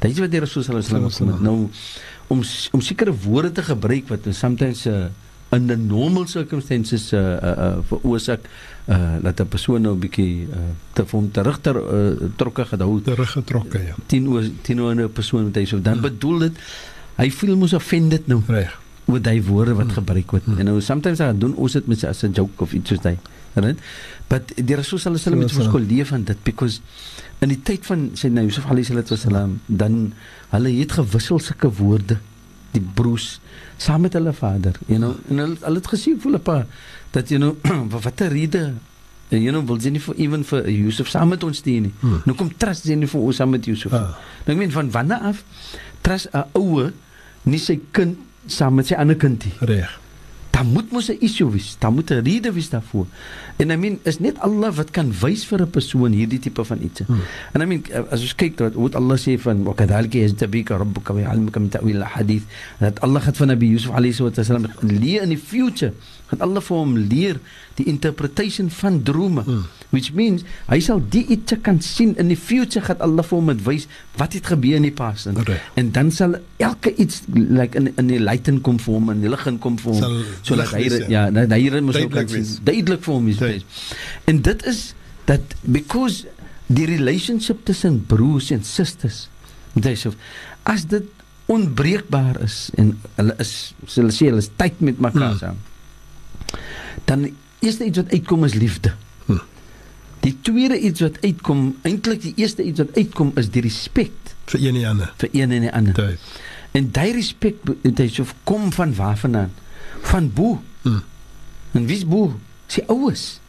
Dit is wat die Rasul sallallahu alaihi wasallam het. Nou om om sekere woorde te gebruik wat sometimes uh, in the normal circumstances uh, uh, uh, veroorsaak uh, dat 'n persoon nou 'n bietjie uh, te hom terug ter, uh, trokke gehou Teruggetrokke, ja. teenoor teenoor 'n persoon wat hy so dan Hmm. bedoel dit hy voel mos offended nou Reg. oor daai woorde wat Hmm. gebruik word. Hmm. En nou sometimes dan doen ons dit met as 'n joke of iets soos daai. Right? But die sallallahu alaihi wasallam het ons Sallallahu geleef van dit because in die tyd van sê nou Yusuf alaihi wasallam dan hulle het gewissel sulke woorde die broers saam met hulle vader, you know. En hulle hulle het gesien vir 'n paar dat you know wat 'n rede you know wil sy nie vir even vir Yusuf saam met ons steun nie. Hmm. Nou kom trust sy nie vir ons saam met Yusuf. Ah. Nou ek meen van wanneer af trust 'n ouer nie sy kind saam met sy ander kind nie. Reg. Daar moet mos 'n issue wees. Daar moet 'n rede wees daarvoor. En I mean is net Allah wat kan wys vir 'n persoon hierdie tipe van iets. Hmm. En I mean as ons kyk dat wat Allah sê van wa kadhalika yajtabika rabbuka wa ya'lamuka min ta'wil al-hadith dat Allah het van Nabi Yusuf alayhi wasallam leer in die future gaan Allah vir hom leer die interpretation van drome Hmm. which means hy sal die iets kan sien in die future gaan Allah vir hom dit wys wat het gebeur in die past en, Reg. en dan sal elke iets like in in die light in kom vir hom en die lig kom vir hom sodat hy wees, ja dat hy moet Duidelik kan sien duidelik vir hom is wees. En dit is dat because die relationship tussen broers en susters dis of as dit onbreekbaar is en hulle is hulle sê hulle is tyd met mekaar Hmm. saam. Dan eerste iets wat uitkom is liefde. Hmm. Die tweede iets wat uitkom, eintlik die eerste iets wat uitkom is die respek Vir een en ander. vir een en die ander. Tyd. En daai respek dit so kom van waar vandaan? Van bo. Hmm. En wie's bo? Sy ouers.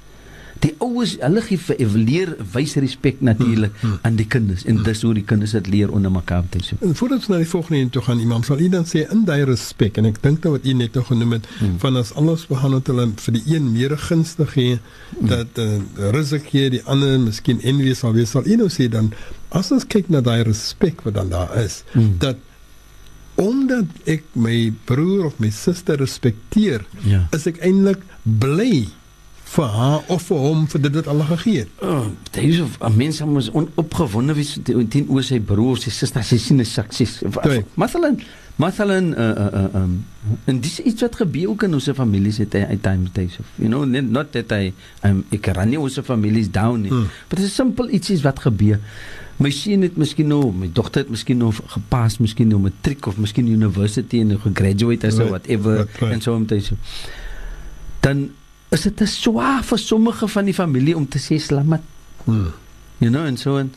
Die ouers, hulle gee vir leer wys respek natuurlik Hmm, hmm. aan die kinders en dis hoe die kinders dit leer onder mekaar te so. En voordat ons na die volgende een toe gaan, Imam, sal u dan sê in daai respek en ek dink nou wat u net nou genoem het Hmm. van as Allah subhanahu wa taala vir die een meer gunstig gee dat uh, risiko gee die ander miskien envy sal wees, sal u nou sê dan as ons kyk na daai respek wat dan daar is, Hmm. dat omdat ek my broer of my suster respekteer, Ja. is ek eintlik bly vir haar of vir hom vir dit wat Allah gegee het. Oh, dit is of 'n mens moet onopgewonde wees teen teen oor sy broer sy suster as hy sien 'n sukses. Mathalan, mathalan uh uh uh um en dis iets wat gebeur ook in ons families het hy time days of you know net not that I I'm ek ran nie ons families down nie. Hmm. But dit is simpel ietsie wat gebeur. My seun het miskien nou, my dogter het miskien nou gepas, miskien nou matriek of miskien university en nou gegraduate as Right, whatever right, right. en so om te sê. Dan is dit te swaar vir sommige van die familie om te sê slamat Hmm. you know and so on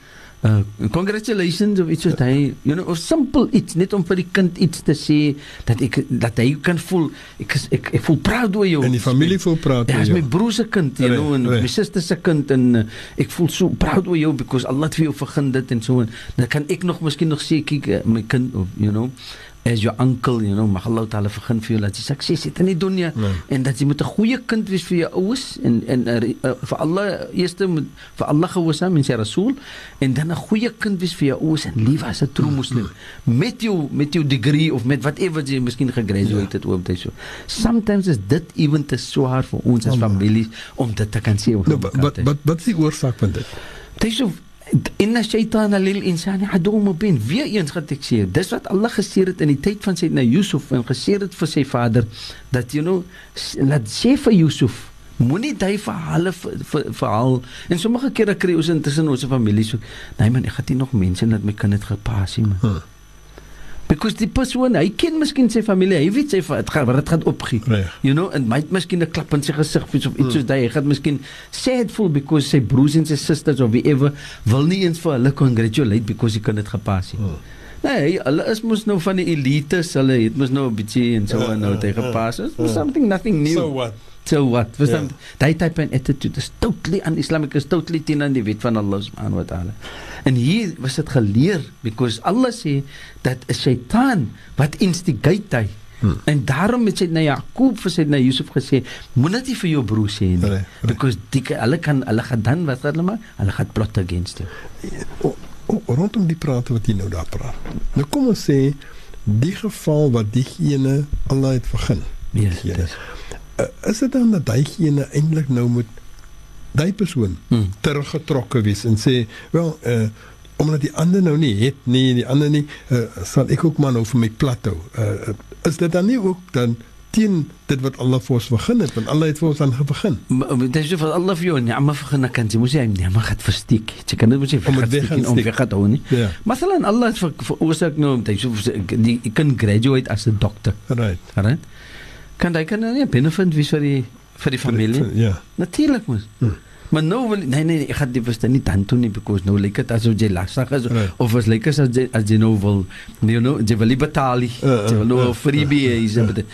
uh, congratulations of iets wat hy you know of simpel iets net om vir die kind iets te sê dat ek dat hy kan voel ek is, ek, ek voel proud oor jou En die familie voel praat Ja, oor is my jou. broer se kind, you Reg, know, en reg. my suster se kind en uh, ek voel so proud oor jou because Allah het vir jou vergun dit en so en dan kan ek nog miskien nog sê kyk uh, my kind of you know as your uncle, you know, mag Allah taala vergun vir jou dat jy sukses het in die dunia Nee. en dat jy moet 'n goeie kind wees vir jou ouers en en uh, uh, vir Allah eerste moet vir Allah gehoorsaam en sy Rasul en dan 'n goeie kind wees vir jou ouers en lief as 'n true muslim met jou met jou degree of met whatever jy miskien gegraduate het oom dit so sometimes is dit ewen te swaar vir ons as families om dit te kan oor Nou, wat wat wat is die oorsaak van dit? Dit is of inna shaytana lil insani adu mubin weer eens wat ek sê dis wat Allah gesê het in die tyd van sy na Yusuf en gesê het vir sy vader dat you know laat sê vir Yusuf moenie daai verhale ver- ver- verhaal en sommige kere kry ons intussen ons familie so nee man ek gaan nie nog mense dat my kind het gepas nie man Huh. Because die persoon hy ken miskien sy familie hy weet sy dit gaan dit gaan opgie Reg. You know, en my het miskien 'n klap in sy gesig of iets iets soos daai. Hy gaan miskien sad voel because sy broers en sy susters of whoever wil nie eens vir hulle congratulate because hy kan dit gepas het. Hmm. Nee, hulle is mos nou van die elites, hulle het mos nou 'n bietjie en so Ja, en nou ja, het hy ja, gepas. It's ja. something nothing new. So what? So what? Was Ja. dan daai type van attitude is totally un-Islamic, is totally teen aan die wet van Allah subhanahu wa ta'ala. En hier was dit geleer because Allah sê dat 'n shaitaan wat instigate hy Hmm. En daarom het sy na Jakob vir sy na Josef gesê, moenie dit vir jou broer sê nie. Reg, reg. Because die hulle kan hulle gaan dan wat hulle maar, hulle gaan plot against jou. O, o, rondom die praat wat jy nou daar praat. Nou kom ons sê die geval wat diegene Allah het begin. Yes, Ja. Uh, is dit dan dat diegene eintlik nou moet daai persoon Hmm. teruggetrokke wees en sê wel uh omdat die ander nou nie het nie die ander nie uh, sal ek ook maar nou vir my plat hou. Uh, is dit dan nie ook dan teen dit wat Allah vir ons begin het want Allah het vir ons aan begin Maar dit is vir Allah vir jou nie, maar vir na kan jy moet jy nie maar gaan versteek. Jy kan dit moet jy Om het weg gaan om weg gaan hou nie. ja Masalan Allah het vir veroorsaak nou dat jy kan graduate as 'n dokter, right right? Kan jy kan nie benefit wees vir die vir die familie? ja Natuurlik mos. Hmm. Maar nou wil nee nee ek gaan dit verstaan nie dan toe nie because nou lyk dit asof jy lastig is Right. of as lyk as jy as jy nou wil you know jy wil nie betaal nie. Uh, uh, Jy wil nou uh, freebie uh. uh, dit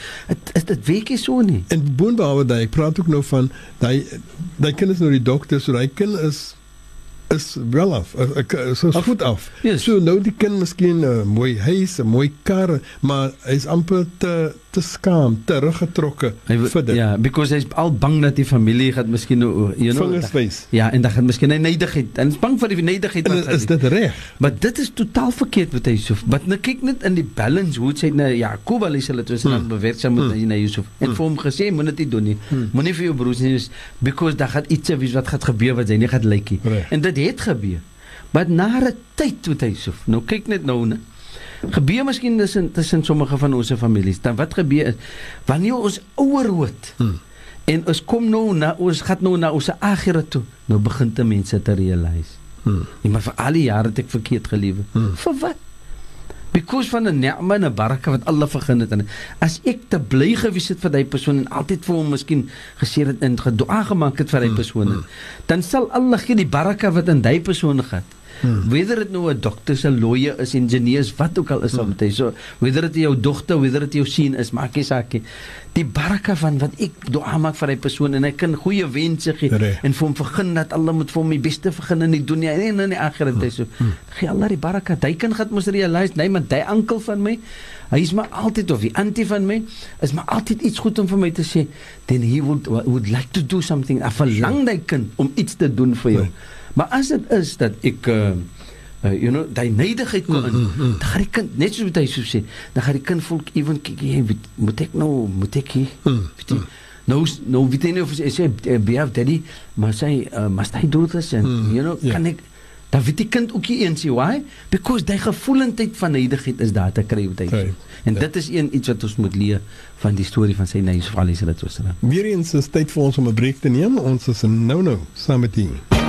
dit dit werk nie so nie. en boonbehalwe daai ek praat ook nou van daai daai kind is nou die dokter so daai kind is is wel af so is Af. goed af Yes. so nou die kind miskien 'n uh, mooi huis 'n mooi kar maar hy's amper te te skaam teruggetrokke Hy vir dit Ja, because hy's al bang dat die familie gaan miskien nou you know Ja, en dan gaan miskien hy neidigheid. En is bang vir die neidigheid wat is dit reg Maar dit is totaal verkeerd wat hy sê. Maar nou kyk net in die balance hoe sy na Jakob al is hulle tussen Hmm. hmm. bewerksaam met Hmm. na Yusuf. En Hmm. vir hom gesê moenie dit doen nie. Hmm. Moenie vir jou broers nie because daar gaan iets wees wat gaan gebeur wat jy nie gaan lyk nie. Reg. En dit het gebeur. Maar na 'n tyd toe hy Yusuf. Nou kyk net nou ne. Gebeur miskien tussen tussen sommige van ons families. Dan wat gebeur is wanneer ons ouer word Hmm. en ons kom nou na ons gaan nou na ons akhirat toe. Nou begin te mense te realize. Hmm. Nee, maar vir al die jare het ek verkeerd gelewe. Hmm. Vir wat? Because van 'n ni'ma en 'n baraka wat Allah vergun het en as ek te bly gewees het vir daai persoon en altyd vir hom miskien gesê het en gedoa gemaak het vir daai Hmm, persoon, hmm. dan sal Allah gee die baraka wat in daai persoon gaan. Hmm. Whether dit nou 'n dokter, 'n lawyer is, ingenieurs, wat ook al is Hmm. hmm. dit. So whether dit jou dogter, whether dit jou seun is, maak nie saak nie. Die baraka van wat ek dua maak vir daai persoon en hy kan goeie wense gee Reg. en vir hom vergun dat Allah moet vir hom die beste vergun in die dunia en in die akhirat. Hmm. So gee Allah die baraka. Hy kan gaan mos realize, nee, maar hy ankel van my, hy is maar altyd of die antie van my, is maar altyd iets goed om vir my te sê. Then he would would like to do something. Hy verlang daai kind om iets te doen vir jou. Nee. Maar as dit is dat ek uh, uh, you know, daai neidigheid kom in. Mm, mm, mm. Dan gaan die kind net soos wat hy so sê, dan gaan die kind voel ewen kyk jy weet, moet ek nou moet ek hier Mm, weet jy, nou nou weet jy nie of sê eh, behave daddy, maar sy uh, must I do this and Mm, you know, ja. kan ek dan weet die kind ook nie eens why because daai gevoelendheid van neidigheid is daar te kry wat hy sê. En ja. dit is een iets wat ons moet leer van die storie van sy Yusuf alayhi salatu wasalam. Weer eens is tyd vir ons om 'n breek te neem. Ons is nou nou saam met u.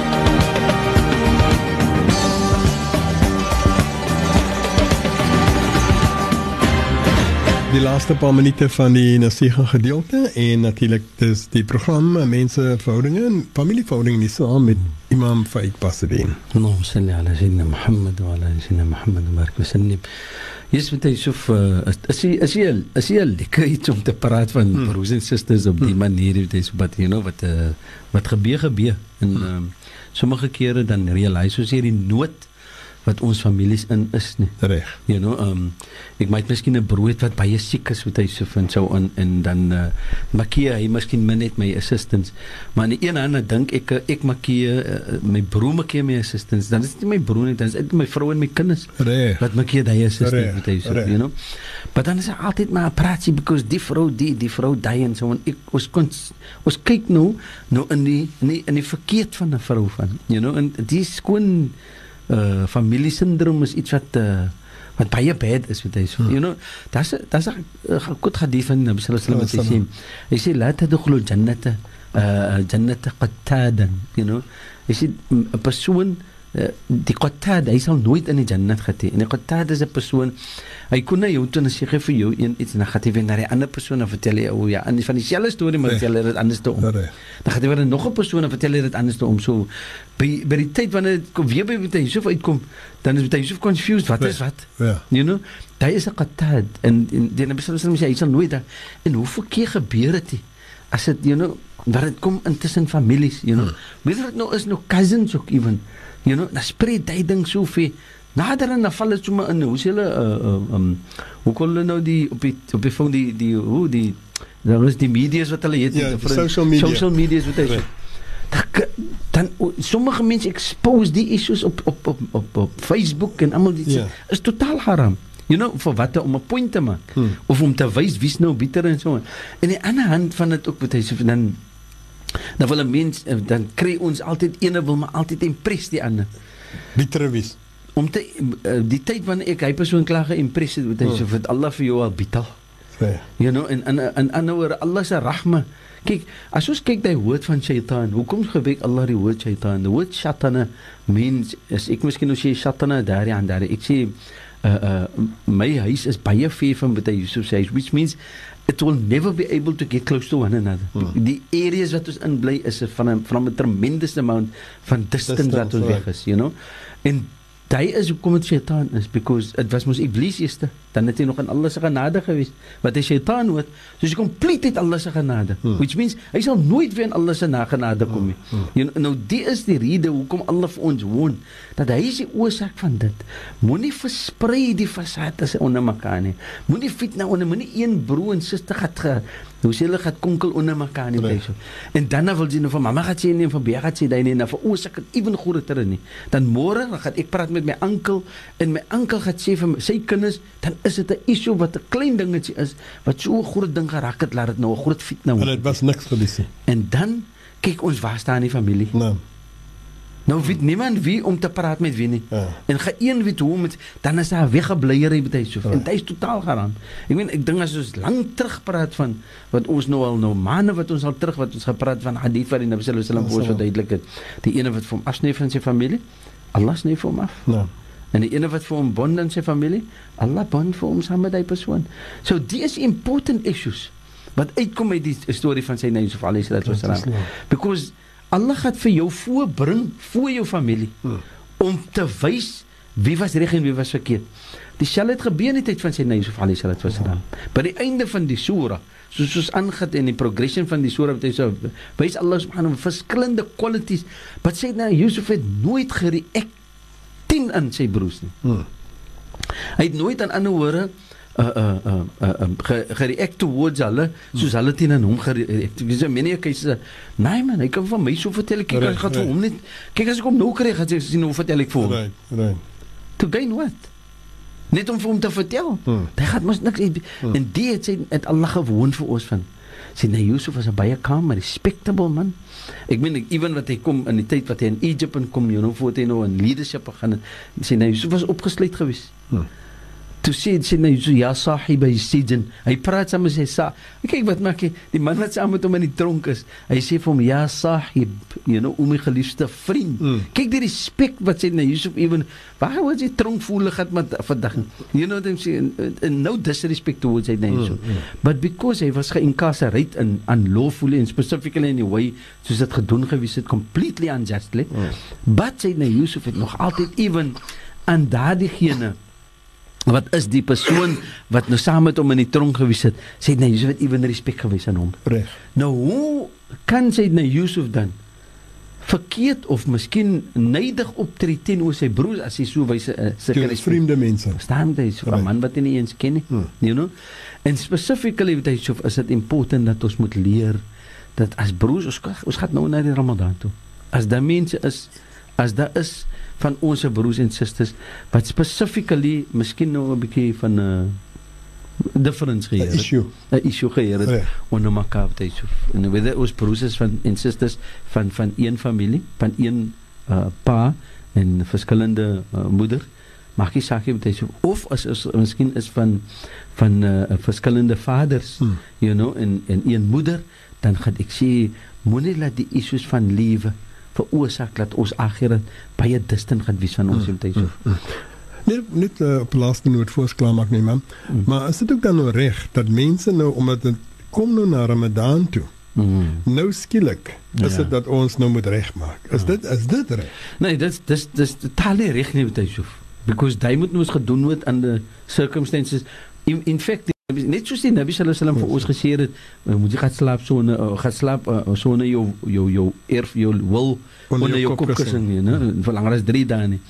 die laaste paar minute van die Nasiga gedeelte en natuurlik dis die program eh, mense verhoudinge familieverhoudinge die saam met Imam Faik Basadin. Allahumma salli ala sayyidina Muhammad wa ala sayyidina Muhammad wa barik wa sallim. Jisbet Yusuf eh, is is jy is jy lekker iets om te praat van hmm. broers en susters op die hmm. manier wat is wat you know wat uh, wat gebeur gebeur en um, sommige kere dan realiseer soos hierdie nood wat ons families in is nie. Reg. You know, um ek maak miskien 'n brood wat baie siek is wat hy so vind sou in en dan uh, makkeer hy miskien min net my assistance. Maar aan die een hand dink ek uh, ek makkeer uh, my broer makkeer my assistance. Dan is dit nie my broer nie, dan is dit my vrou en my kinders Reg. wat makkeer hy assistance Reg, wat hy so, reg. you know. Maar dan is hy altyd maar praatjie because die vrou die die vrou daai en so en ek ons kon ons kyk nou nou in die in die, in die verkeerd van 'n vrou van, you know, en die skoon uh is iets wat uh wat baie bad is met hy so. Hmm. You know, daar's daar's 'n uh, goed hadith van Nabi sallallahu alaihi wasallam wat hy sê hy sê la tadkhulu jannata uh jannata qattadan, you know. Hy sê 'n persoon uh, die qattad hy sal nooit in die jannat gaan nie. En die qattad is 'n persoon hy kon na jou toe en sê vir jou een iets en dan hy weer na die ander persoon en vertel hy o ja, en van dieselfde storie maar vertel hy dit anders te om. Dan gaan hy weer nog 'n persoon en vertel hy dit anders te om. So by by die tyd wanneer dit kom weer by met Yusuf uitkom, dan is met Yusuf confused. Wat is Nee. wat? Ja. You know, daai is 'n qattad en, en die Nabi sallallahu alaihi wasallam sê hy sal nooit daar en hoeveel keer gebeur dit? As dit you know, wat dit kom intussen families, you know. Weet jy dit nou is nou cousins ook even. You know, dan spreek hy ding so veel nader en dan val dit sommer in hoe sê hulle uh, uh, um hoe kon hulle nou die op die op die phone die die hoe die daar is die media's wat hulle het Ja, die die social media. social media's wat hy Right. dan, dan sommige mense expose die issues op op op op, op Facebook en almal dit Ja. is totaal haram. You know, vir wat om 'n punt te maak Hmm. of om te wys wie's nou bitter en so. En die ander hand van dit ook wat hy sê van dan dan wil 'n mens eh, dan kry ons altyd ene wil maar altyd impress die ander. Bitter wies. Om te uh, die tyd wanneer ek hy persoon klaar geïmpress het, wat hy Hmm. sê vir Allah vir jou al bitel. Reg. You know, en en en woorde Allah se rahma. Kyk, as ons kyk daai woord van Shaitan, hoekom gebruik Allah die woord Shaitan? Die woord Shatana means is ek miskien nou sê Shatana daar en daar. Ek sê uh uh my huis is baie ver van wat hy Yusuf sê, which means it will never be able to get close to one another. Hmm. Die areas wat ons in bly is van 'n van 'n tremendous amount van distance, Distance, wat ons right. weg is, you know. En Daai is hoekom dit Satan is because dit was mos Iblis eers dan het hy nog in Allah se genade gewees wat hy Satan hoort soos hy kompleet uit Allah se genade Hmm. which means hy sal nooit weer in Allah se genade kom nie Hmm. you know, nou die is die rede hoekom Allah vir ons woon dat hy is die oorsaak van dit moenie versprei die fasade onder mekaar nie moenie fitna onder moenie een broer en suster gaan ge hoe sê hulle gaan konkel onder mekaar nie nee. so. en dan dan wil jy nou van mamma gaan sê nie en van bia gaan sê jy nie en dan veroorsaak dit ewen groter nie dan môre gaan ek praat met my oom en my oom gaan sê vir my, sy kinders dan is dit 'n issue wat 'n klein dingetjie is wat so 'n groot ding geraak het laat dit nou 'n groot fitna En word dit was niks gewees nie. en dan kyk ons waar staan die familie Nou. nou weet niemand wie om te praat met wie nie Ja. en gaan een weet hoe om met dan is daar weggebleiery met hy so Ja. en hy is totaal geraam ek meen ek dink as ons lank terug praat van wat ons nou al nou maande wat ons al terug wat ons gepraat van hadith wat die Nabi sallallahu alaihi wasallam ons verduidelik het die ene wat hom afsny van sy familie Allah sny vir hom af Nou. En die ene wat vir hom bond in sy familie Allah bond vir hom saam met daai persoon so these important issues wat uitkom uit die storie van sy Nabi Yusuf alayhi salatu wasalam because Allah gaan vir jou voorbring voor jou familie Hmm. om te wys wie was reg en wie was verkeerd. Dieselfde het gebeur in die tyd van sy Nabi Yusuf alayhi salatu wasalam. By die einde van die sura, soos ons aangaan in die progression van die sura wat hy so wys Allah subhanahu wa verskillende qualities, wat sê nou Yusuf het nooit gereact teen aan sy broers nie. Hmm. Hy het nooit aan ander hore uh uh uh, uh, uh ge- gereact towards hulle soos hulle teen aan hom gereact. Dis 'n menie keuse. Nee man, hy kan van my so vertel ek kyk Reg, ek gaan vir reg. hom net kyk as ek hom nou kry gaan sy sien hoe vertel ek vir hom. Right, right. To gain what? Net om vir hom te vertel. Hmm. Hy gaan mos niks Hmm. en dit het sy het Allah gewoon vir ons van. Sy nee Yusuf was 'n baie calm, respectable man. Ek meen ek ewen wat hy kom in die tyd wat hy in Egypte kom, you know, voor hy nou in leadership begin het. Sy nee Yusuf was opgesluit geweest. Hmm. Toe sê sy nou so ja sahiba sijin. Hy praat saam met sy sa. Kyk wat maak hy? Die man wat saam met hom in die tronk is. Hy sê vir hom ja sahib, you know, o my geliefde vriend. Mm. Kyk die respek wat sy na Yusuf even waar was hy tronk voel gehad met vandag. You know what I'm saying? And no disrespect towards hy na Yusuf. Mm, mm. But because hy was geïncarcerate in unlawfully and specifically in the way soos dit gedoen gewees het completely unjustly. Mm. But sy na Yusuf het nog altyd even aan daardie gene wat is die persoon wat nou saam met hom in die tronk gewees het sê nee Yusuf het ewen respek gewys aan hom Reg. nou hoe kan sy nou Yusuf dan verkeerd of miskien neidig optree teenoor sy broers as hy so wyse uh, sulke respek vreemde mense. verstaan jy so 'n Right. man wat hy nie eens ken nie Hmm. you know en specifically with Yusuf is dit important dat ons moet leer dat as broers ons ons gaan nou na die Ramadan toe as daar mense is as daar is van ons broers en susters wat specifically miskien nou 'n bietjie van 'n uh, difference gehad 'n het Issue. 'n issue gehad het Reg. onder mekaar met Yusuf en whether ons broers is van en susters van van een familie van een uh, pa en verskillende uh, moeder maak nie saak met Yusuf of as is miskien is van van uh, verskillende vaders Hmm. you know en en een moeder dan gaan ek sê moenie laat die issues van lewe veroorsaak dat ons akhirat baie distant gaan wees van ons Hmm. met Yusuf Net net uh, op laaste noot voor klaar maak nie man. Mm. Maar is dit ook dan nou reg dat mense nou omdat dit kom nou na Ramadan toe. Mm. Nou skielik is Ja. dit dat ons nou moet regmaak. Is Ja. dit is dit reg? Nee, dis dis dis totaal nie reg nie met Yusuf. Because hy moet mos gedoen word aan die circumstances. In, in fact net soos die Nabi sallallahu alaihi wasallam vir ons gesê het, uh, moet jy gaan slaap so 'n uh, gaan slaap uh, so 'n jou jou jou erf jou wil onder jou kopkussing nie, né? Vir langer as 3 dae nie.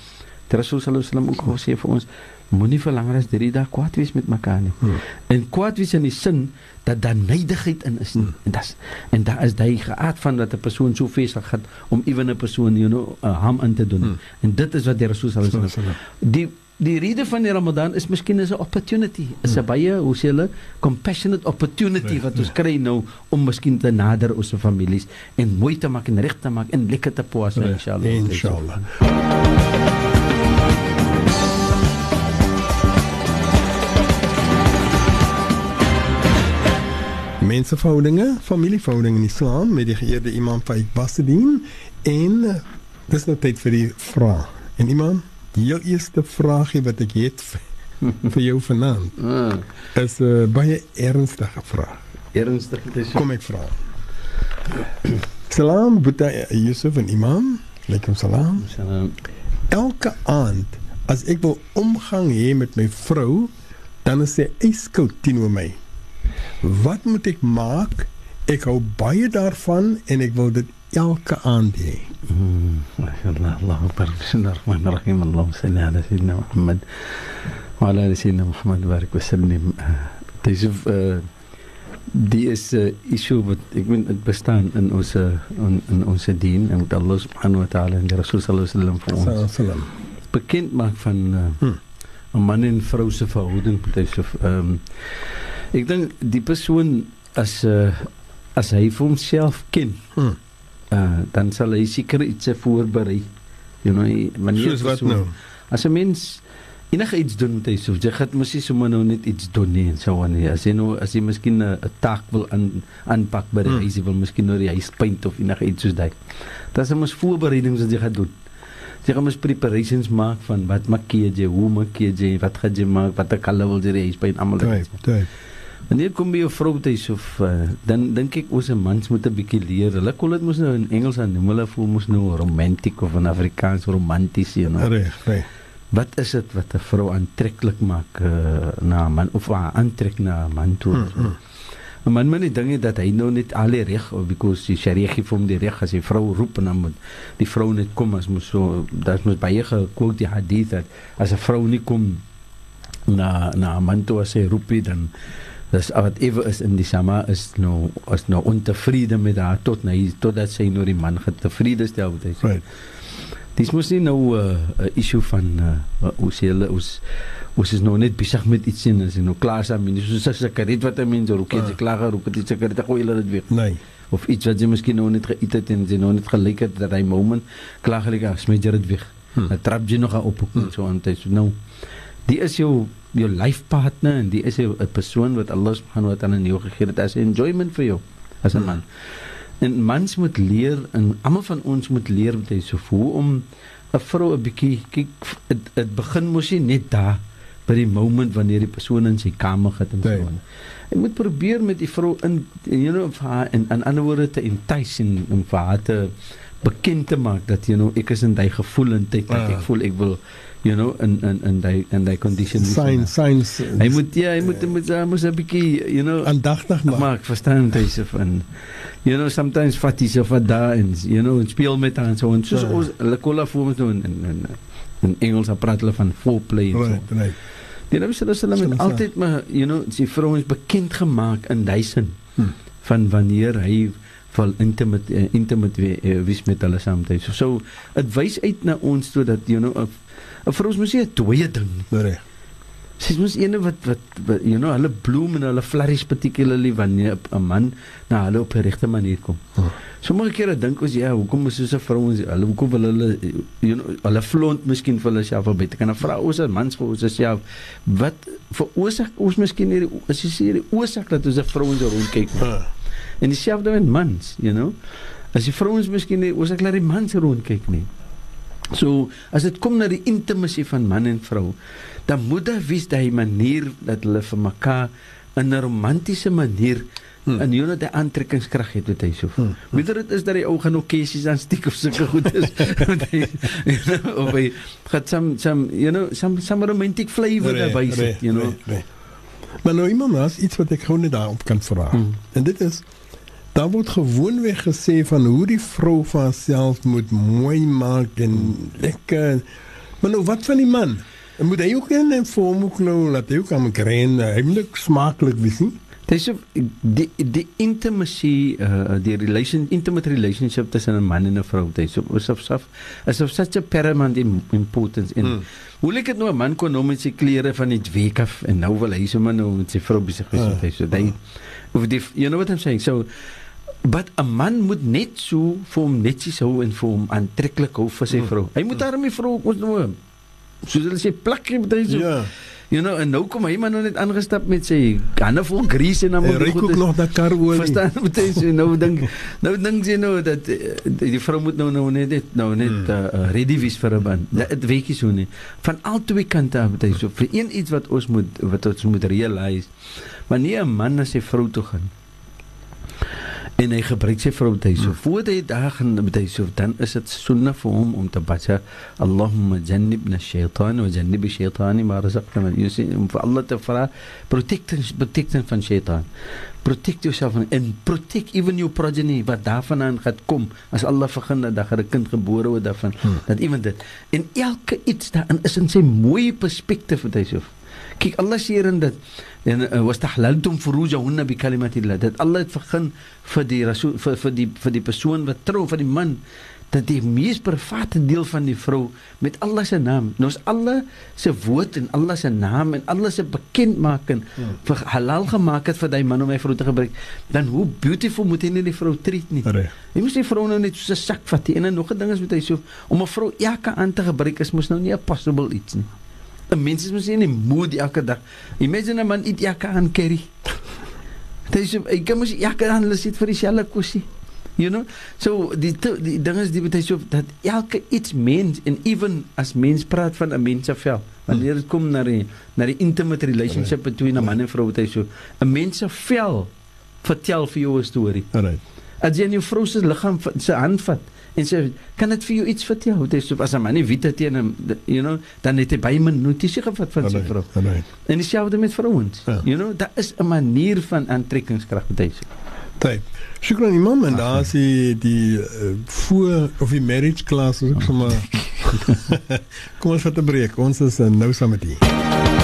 Die Rasul sallallahu alaihi wasallam ook gesê vir ons moenie vir langer as 3 dae kwaad wees met mekaar nie. Hmm. En kwaad wees in die sin dat daar neidigheid in is nie. Hmm. En dis en daar is daai geaard van dat 'n persoon so vesig gaan om ewen 'n persoon you know uh, harm aan te doen. Hmm. En dit is wat die Rasul sallallahu alaihi wasallam die die rede van die Ramadan is miskien is 'n opportunity. Is 'n Hmm. baie hoe sê hulle compassionate opportunity wat ons kry nou om miskien te nader ons families en mooi te maak en reg te maak en lekker te poas inshallah. inshallah. Menseverhoudinge, familieverhoudinge in Islam met die geëerde Imam Faik Basseddin en eh, dis nou tyd vir die vraag. En Imam, heel eerste vraagie wat ek het vir, jou vanaand Ah, is 'n uh, baie ernstige vraag. ernstig dit is. Kom ek vra. Salam Buddha Yusuf en Imam. Alaykum salam. Salam. Elke aand as ek wil omgang hê met my vrou, dan is sy yskoud teenoor my. Wat moet ek maak? Ek hou baie daarvan en ek wil dit elke aand hê. Mashallah, Allahu akbar. Bismillahirrahmanirrahim. Allahumma salli ala sayyidina Muhammad wa ala ali sayyidina Muhammad barik wa sallim. Dis uh die is 'n uh, issue wat ek meen dit bestaan in ons in, in ons dien en dat Allah subhanahu wa ta'ala en die Rasul sallallahu alaihi wasallam vir ons Salam. bekend maak van uh. 'n man en vrou se verhouding dis of ehm um, ek dink die persoon as uh, as hy homself ken Hmm. Uh, dan sal hy seker iets voorberei you know hy- wanneer Soos wat so- nou? as 'n mens enige iets doen met hy so jy gaan mos nie sommer nou net iets doen nie en so aan nie as jy nou as jy miskien 'n taak wil aan aanpak by die Hmm. huis jy wil miskien nou die huis paint of enige iets soos dit dan is mos voorbereidings wat jy gaan doen jy gaan mos preparations maak van wat maak jy hoe maak jy wat gaan jy maak wat ek al wil jy die huis paint almal dit Typ, typ. Wanneer kom by jou vrou tuis of uh, dan dink ek ons mans moet 'n bietjie leer. Hulle kon dit mos nou in Engels aan noem. Hulle voel mos nou romantiek of in Afrikaans romanties, you know. Reg, reg. Wat is dit wat 'n vrou aantreklik maak uh, na 'n man of haar aantrek na 'n man toe? Hmm, hmm. 'n Man moet nie dink dat hy nou net al die reg of because die Sharia gee hom die reg as hy vrou roep en dan moet die vrou net kom as mos so dat mos baie gekwote die hadith dat as 'n vrou nie kom na na 'n man toe as hy roep dan dis whatever is in die sama is nou is nou ontevrede met haar tot nou totdat sy nou die man getevrede stel met hy. Right. Dis mos nie nou 'n uh, issue van uh, hoe sê hulle ons ons is nou net besig met iets en as jy nou klaar is dan soos 'n sigaret wat 'n mens rook, jy Ah. klaar gerook het, jy sigaret gooi hulle dit weg. Nee. Of iets wat jy miskien nou net geëet het en jy nou net gelyk het dat hy moment klaar gelyk het, smet jy dit weg. Hmm. Dan trap jy nog op Hmm. en so aan tyd. So nou die is jou jou life partner en die is 'n persoon wat Allah subhanahu wa ta'ala in jou gegee het as 'n enjoyment vir jou as 'n man. En mans moet leer en almal van ons moet leer met hy so hoe om 'n vrou 'n bietjie kyk dit begin mos nie net daar by die moment wanneer die persoon in sy kamer gaan en Nee. so aan. Jy moet probeer met die vrou in you know vir haar in in ander woorde te entice en om vir haar te bekend te maak dat you know ek is in daai gevoelendheid dat Ah. ek voel ek wil you know in in in daai in daai condition. Signs signs Hy moet ja, hy moet hy moet hy moet 'n bietjie you know aandagtig maak. maar ek verstaan dit is van you know sometimes vat jy so van daar en you know en speel met haar en so en soos Ja. ons hulle kolla voor ons doen in in in Engels praat hulle van foreplay en so. Right, right. Die Nabi sallallahu alaihi wasallam het altyd maar you know sy vrouens bekend gemaak in sin Hmm. van wanneer hy val intimate uh, intimate we, uh, wees met hulle saamtyd. So, so dit wys uit na ons toe dat you know 'n 'n vrou mos nie 'n dooie ding. Reg. Sy is mos ene wat, wat wat you know hulle bloem en hulle flourish particularly wanneer 'n man na hulle op 'n regte manier kom. Hmm. Sommige kere dink ons ja, hoekom is so 'n vrou ons hulle hoekom wil hulle you know hulle flaunt miskien vir hulle self beter kan 'n vrou ons as mans vir ons self wat veroorsaak ons miskien hierdie as jy sê hierdie oorsaak dat ons 'n vrou ons rondkyk. Ah. En dieselfde met mans, you know. As die vrouens miskien nie oorsaak dat die mans rondkyk nie. So as dit kom na die intimasie van man en vrou, dan moet daar wees daai manier dat hulle vir mekaar in 'n romantiese manier Hmm. en jy net 'n aantrekkingskrag het wat hy so. Hmm. Weder dit is dat die ou gaan ook kessies aan stiek of sulke goed is. Want hy, you know, of hy gaan some some you know some some romantic flavor Reg, daarbey reg, sit, you know. reg, reg. Maar nou iemand maar iets wat ek gewoon net daarop kan vra. Hmm. En dit is daar word gewoonweg gesê van hoe die vrou van haarself moet mooi maak en lekker. Maar nou wat van die man? En moet hy ook in 'n vorm ook nou laat hy ook aan kry hy moet smaaklik wees nie? Dis so die die intimacy uh die relation intimate relationship tussen 'n man en 'n vrou so is of self is of such a paramount im- importance in Hmm. hoe lyk dit nou 'n man kon nou met sy klere van die week af en nou wil hy sommer nou met sy vrou besig wees Ah, met hy so hy of die you know what I'm saying so but 'n man moet net so vir hom netjies hou en vir hom aantreklik hou vir sy Hmm. vrou hy moet daarmee vrou ook ons nou soos hulle sê plak jy met hy so Ja. you know en nou kom hy maar nou net aangestap met sy hande vol grease en dan Hy moet ryk goed ook is- nog na karolie. Verstaan moet jy so nou dink nou dink jy nou dat eh, die vrou moet nou nou net net nou net Hmm. uh, uh, ready wees vir 'n man. Dit weet jy so nie. Van al twee kante af moet hy so vir een iets wat ons moet wat ons moet realise. Wanneer 'n man na sy vrou toe gaan en hy gebruik sy vrou te so. Voor hy daar gaan met hy so dan is dit sunnah vir hom om te bid Allahumma jannibna shaytan wa jannib shaytani ma razaqtana you see om vir Allah te vra protect protect van shaytan. Protect yourself and protect even your progeny wat daarvan aan gaan kom. As Allah vergun dat daar 'n kind gebore word daarvan Hmm. dat iemand dit. En elke iets daarin is in sy mooi perspektief wat hy so. Kyk Allah sê hierin dat en uh, wastahlaltum furujahunna bi kalimatillah dat Allah het vergun vir die rasool vir vir die vir die persoon wat trou vir die man dat die mees private deel van die vrou met Allah se naam. Nou is Allah se woord en Allah se naam en Allah se bekendmaking Hmm. vir halal gemaak het vir daai man om hy vrou te gebruik. Dan hoe beautiful moet hy nie die vrou treat nie. Reg. Jy moet die vrou nou net soos 'n sak vat. En nog 'n ding is met hy so om 'n vrou elke aan te gebruik is mos nou nie 'n possible iets nie 'n mens is mos nie in die mood elke dag imagine 'n man eet elke aan curry Dit is ek kan mos elke aan hulle sit vir dieselfde kosie You know, so die die ding is die betuig so dat elke iets mens en even as mens praat van 'n mens se vel, wanneer dit kom na die na die intimate relationship between 'n man en vrou, betuig so 'n mens se vel vertel vir jou 'n storie. Alright. As jy in jou vrou se liggaam se hand vat en sê kan dit vir jou iets vertel? Dit is so as 'n man nie weet dit teen hom, you know, dan het hy baie min notisie gevat van sy vrou. En dieselfde met vrouens. Ja. You know, daar is 'n manier van aantrekkingskrag met hy. Taip. Shukran imam en daar is die die uh, voor of die marriage class is ook sommer Kom ons vat 'n breek. Ons is uh, nou saam met u.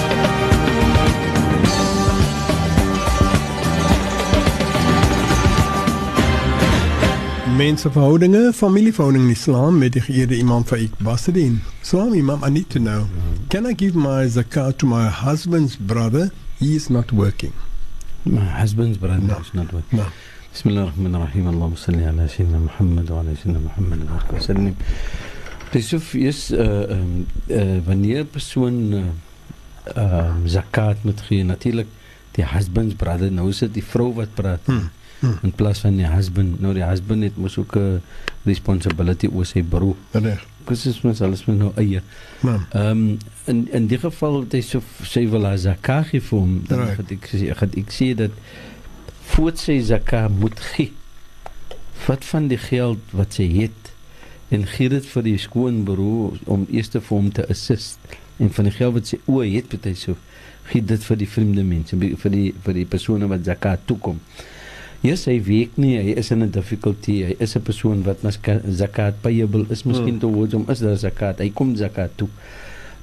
Mensenverhoudinge, familieverhoudinge in Islam met die geëerde imam Faik Basreddin. Salam imam, I need to know. Can I give my zakat to my husband's brother? He is not working. My husband's brother No. is not working. No. بسم الله الرحمن الرحيم اللهم صل على سيدنا محمد وعلى سيدنا محمد وبارك وسلم of is uh, um, uh, wanneer persoon uh, uh, zakat moet gee natuurlik die husband's brother nou is dit die vrou wat praat Hmm. Hmm. in plaas van die husband nou die husband het mos ook 'n responsibility oor sy broer Reg. dis is mos alles met nou eie Naam. Ehm um, in in die geval wat hy so sê wil hy zakat gee vir hom, dan Right. gaan ek gaan ek sê dat voor sy zakat moet gee. Wat van die geld wat sy het en gee dit vir die skoonbroer om eers vir hom te assist en van die geld wat sy o het wat hy so gee dit vir die vreemde mense vir die vir die persone wat zakat toekom. Yes, hy weet nie, hy is in 'n difficulty. Hy is 'n persoon wat mas zakat payable is miskien Hmm. towards hom is daar zakat. Hy kom zakat toe.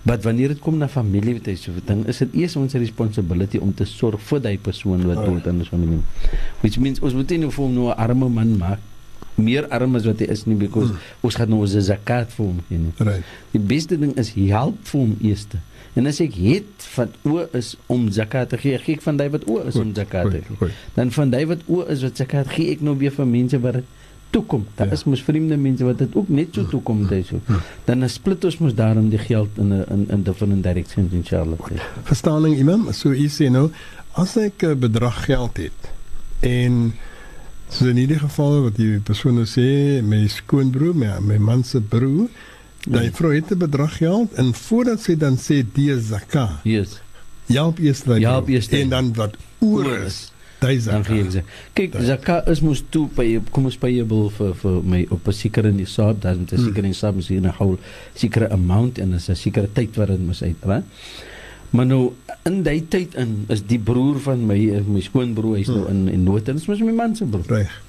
Maar wanneer dit kom na familie wat hy so dan is dit eers ons responsibility om te sorg vir daai persoon wat Right. dood in ons familie. Which means ons moet nie nou vir hom nou 'n arme man maak meer arm as wat hy is nie because Hmm. ons gaan nou ons zakat vir hom gee nie. Reg. Die beste ding is help vir hom eers. En as ek het wat o is om zakat te gee, gee ek van daai wat o is om zakat te gee Goed. dan van daai wat o is wat zakat gee ek nou weer vir mense wat toekom. Daar Ja. is mos vreemde mense wat dit ook net so toekom dit so. Ja. Dan split ons mos daarom die geld in 'n in in different directions inshallah. Verstaaning imam, so u sê nou as ek 'n bedrag geld het en so in hierdie geval wat die persoon nou sê my skoonbroer, my my man se broer, Ja. vrou het 'n bedrag geld en voordat sy dan sê die zakat, Yes. help eers daai Help vrou. eers en dan wat oor is, daai dan sê. Kyk, zakat is mos toe by kom ons payable vir vir my op 'n sekere nisab, dan moet 'n Hmm. sekere nisab is 'n whole sekere amount en is 'n sekere tyd wat dit moet uit, hè? Maar nou in daai tyd in is die broer van my my skoonbroer hy's nou in in nood en dit is mos my man se broer. Reg.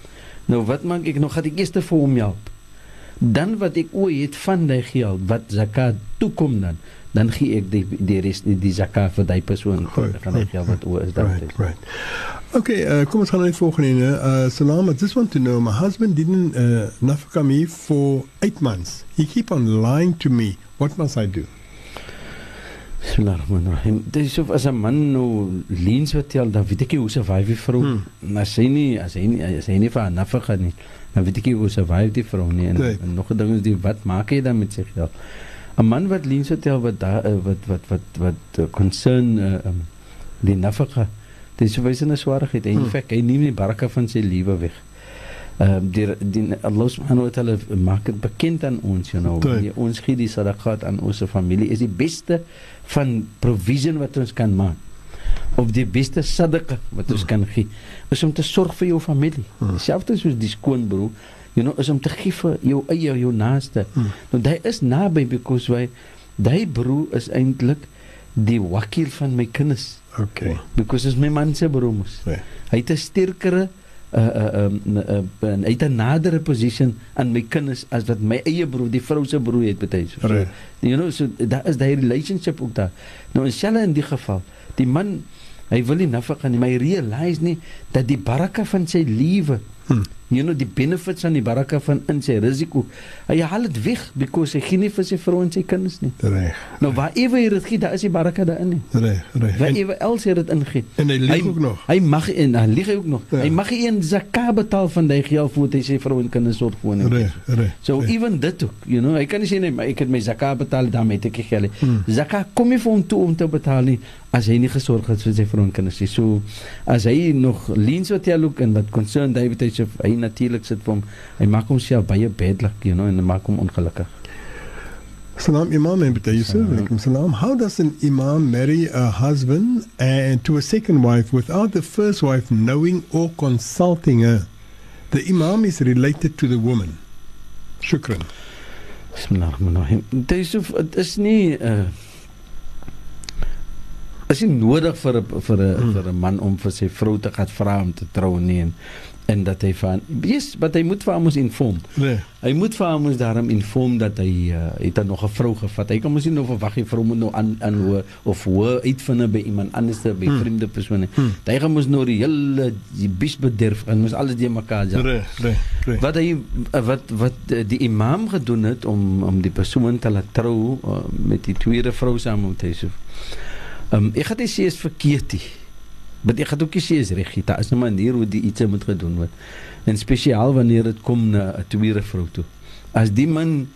Nou wat maak ek nou gaan ek eers vir hom help. Dan wat ek ooit het van daai geld wat zakat toekom dan, dan gee ek die die res die, die zakat vir daai persoon Goed, van goed, geld wat oor is dan. Right, right. Okay, uh, kom ons gaan na die volgende ene. Uh, Salam, I just want to know, my husband didn't uh, nafaka me for eight months. He keep on lying to me. What must I do? Bismillahirrahmanirrahim. Dis so as 'n man nou leens vertel, dan weet ek nie hoe survive die vrou. Hmm. Hmm. As hy nie as hy nie as hy nie vir nafaka nie, dan weet ek nie hoe survive die vrou nie. En, Nee. en nog 'n ding is die wat maak hy dan met sy geld? 'n Man wat leens vertel wat daar uh, wat wat wat wat uh, concern uh, um, die nafaka. Dis wys 'n swaarheid. In Hmm. feite, hy neem die baraka van sy lewe weg. Uh, die die Allah subhanahu wa ta'ala maak dit bekend aan ons, you know. Wanneer ons gee die sadaqat aan ons familie is die beste van provision wat ons kan maak. Of die beste sadaqa wat ons Hmm. kan gee is om te sorg vir jou familie. Hmm. Dieselfde soos die skoonbroer, you know, is om te gee vir jou eie jou naaste. Hmm. Nou hy is naby because hy daai broer is eintlik die wakil van my kinders Okay. because is my man se broer mos. Nee. Hy het 'n sterkere uh uh um uh, uh, hy het 'n nadere position aan my kinders as wat my eie broer, die vrou se broer het baie so. Reg. You know, so daar is daai relationship ook daar. Nou in selle in die geval, die man hy wil nie nafaka nie, maar hy realize nie dat die baraka van sy lewe Hmm. You know die benefits van die baraka van in sy risiko. Hy haal dit weg because hy gee nie vir sy vrou en sy kinders nie. Reg. Nou waar ewe hy dit gee, daar is die baraka daarin nie. Reg, reg. Waar En, ewe else hy dit ingee. en hy lieg Hy- ook nog. Hy mag en dan lieg hy ook nog. Ja. Hy mag nie een zakat betaal van daai geld voordat hy sy vrou en kinders sorg vir hom. Reg, reg. So reg. even dit ook, you know, hy kan nie sê nee, maar ek het my zakat betaal daarmee het ek geld. nie. Hmm. Zakat kom nie vir hom toe om te betaal nie as hy nie gesorg het vir sy vrou en kinders nie. So as hy nog leens wat hy ook en wat concern David hy sê hy natuurlik sit vir hom. Hy maak homself baie bad luck, you know, en maak hom ongelukkig. Salam Imam and Bita Yusuf. Salam. How does an Imam marry a husband and to a second wife without the first wife knowing or consulting her? The Imam is related to the woman. Shukran. Bismillahirrahmanirrahim. Of dit is nie uh is nie nodig vir 'n vir 'n hmm. vir 'n man om vir sy vrou te gaan vra om te trou nie en, en dat hy van yes, but hy moet vir hom inform. Nee. Hy moet vir hom daarom inform dat hy uh, het dan nog 'n vrou gevat. Hy kan mos nie nou verwag hy vrou moet nou aan aan hoe of hoe uitvind by iemand anders by hmm. vreemde persone. Hmm. Hy gaan mos nou die hele die bisbederf en mos alles die mekaar ja. Nee, nee, nee. Wat hy wat wat die imam gedoen het om om die persoon te laat trou uh, met die tweede vrou saam met so Ehm um, ek gaan dit sê is verkeerd nie. Maar ek gaan ook sê is reg. Dit is 'n manier hoe die iets moet gedoen word. En spesiaal wanneer dit kom na 'n tweede vrou toe. As die man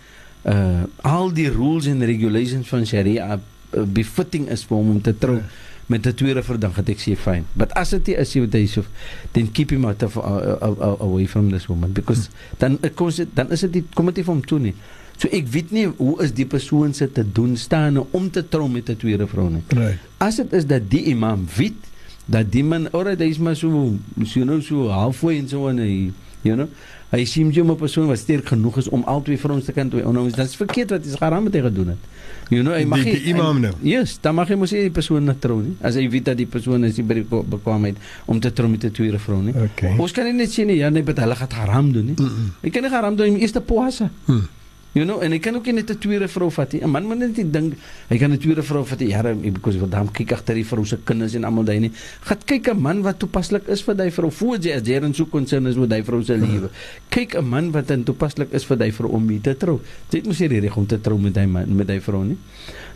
uh al die rules en regulations van Sharia uh, befitting is vir hom om te trou met 'n tweede vrou dan gaan ek sê fyn. But as dit is jy weet so then keep him out of uh, uh, uh, away from this woman because dan kom dit dan is dit kom dit vir hom toe nie. So ek weet nie hoe is die persoon se te doen staan om te trou met 'n tweede vrou nie. Right. As dit is dat die imam weet dat die man alright is maar so so nou so halfway en so en hy you know hy sien jy 'n persoon wat sterk genoeg is om al twee vrouens te kan toe nou is dit verkeerd wat is garam met hy gedoen het. You know hy mag die, die imam nou. Yes, dan mag hy mos nie die persoon net trou nie. As hy weet dat die persoon is nie by die bekwaamheid om te trou met 'n tweede vrou nie. Okay. Ons kan nie net sê nie ja nee, hulle gaan haram doen nie. Mm -mm. Hy kan nie haram doen in eerste poasa. Hmm. You know, en hy kan ook net 'n tweede vrou vat nie. 'n Man moet net nie dink hy kan 'n tweede vrou vat nie. Ja, because wat dan kyk agter die vrou se kinders en almal daai nie. Gat kyk 'n man wat toepaslik is vir daai vrou. Voor jy as jy en so konsern is met daai vrou se lewe. Kyk 'n man wat dan toepaslik is vir daai vrou om mee te trou. Dit moet jy reg om te trou met daai man met daai vrou nie.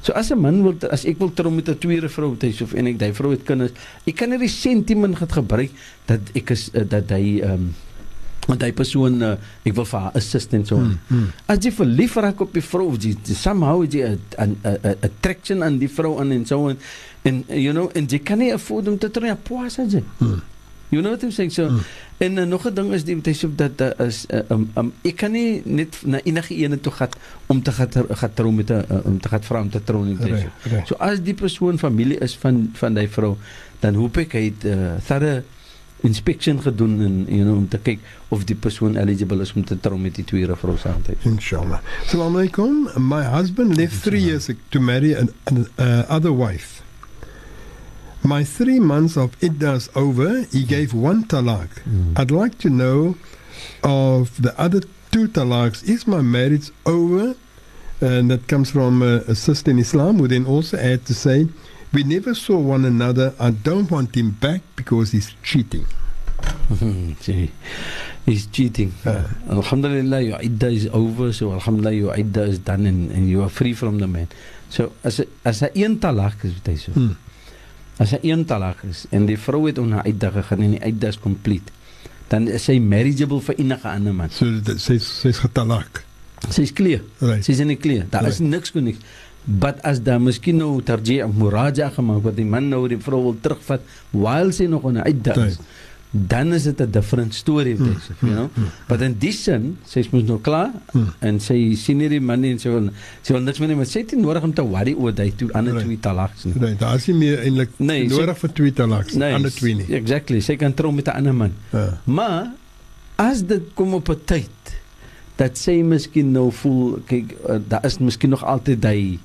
So as 'n man wil as ek wil trou met 'n tweede vrou, dit of en ek daai vrou het kinders, ek kan nie die sentiment gebruik dat ek is dat hy ehm um, want hy persoon uh, ek wil vir haar assistant so. Hmm, hmm. As jy verlief raak op die vrou, jy somehow jy 'n attraction aan die vrou en en so en en you know en jy kan nie afford om te trou ja, poas as jy. Hmm. You know what I'm saying so. Hmm. En uh, nog 'n ding is die sê dat uh, is uh, um, um, ek kan nie net na enige ene toe gaan om te gaan gaan trou met 'n uh, om te gaan vra om te trou nie. Right, right. So as die persoon familie is van van daai vrou, dan hoop ek hy het uh, thorough inspection gedoen en you know om te kyk of die persoon eligible is om te trou met die tweede vrou saam te. Inshallah. Assalamu alaikum. My husband left 3 years to marry an, an uh, other wife. My 3 months of iddah is over. He gave one talaq. Mm. I'd like to know of the other two talaqs. Is my marriage over? And that comes from uh, a sister in Islam who then also had to say We never saw one another. I don't want him back because he's cheating. he's cheating. Uh, Alhamdulillah, your idda is over. So Alhamdulillah, your idda is done and, and you are free from the man. So as as hy een talak is, wat hy so. Hmm. As hy een talak is en die vrou het on haar idda gegaan en die idda is complete, dan is hy marriageable vir enige ander man. So sy's sy's getalak. Sy's clear. Right. Sy's in die clear. Daar right. is niks kon niks. But as daar miskien nou tarjih of muraja gemaak word, die man nou die vrou wil terugvat while sy nog in 'n uitdaging is. Dan is dit 'n different story hmm, this, you know. Hmm, But in this sin, sy is mos nou klaar hmm. en sy sien nie die man en sy wil sy wil niks meer nie, maar sy het nie nodig om te worry oor daai twee ander twee talaks nie. Nee, daar is nie meer eintlik nee, nodig sy, vir twee talaks, nee, ander twee nie. Exactly. Sy kan trou met 'n ander man. Ja. Maar as dit kom op 'n tyd dat sy miskien nou voel kyk uh, daar is miskien nog altyd daai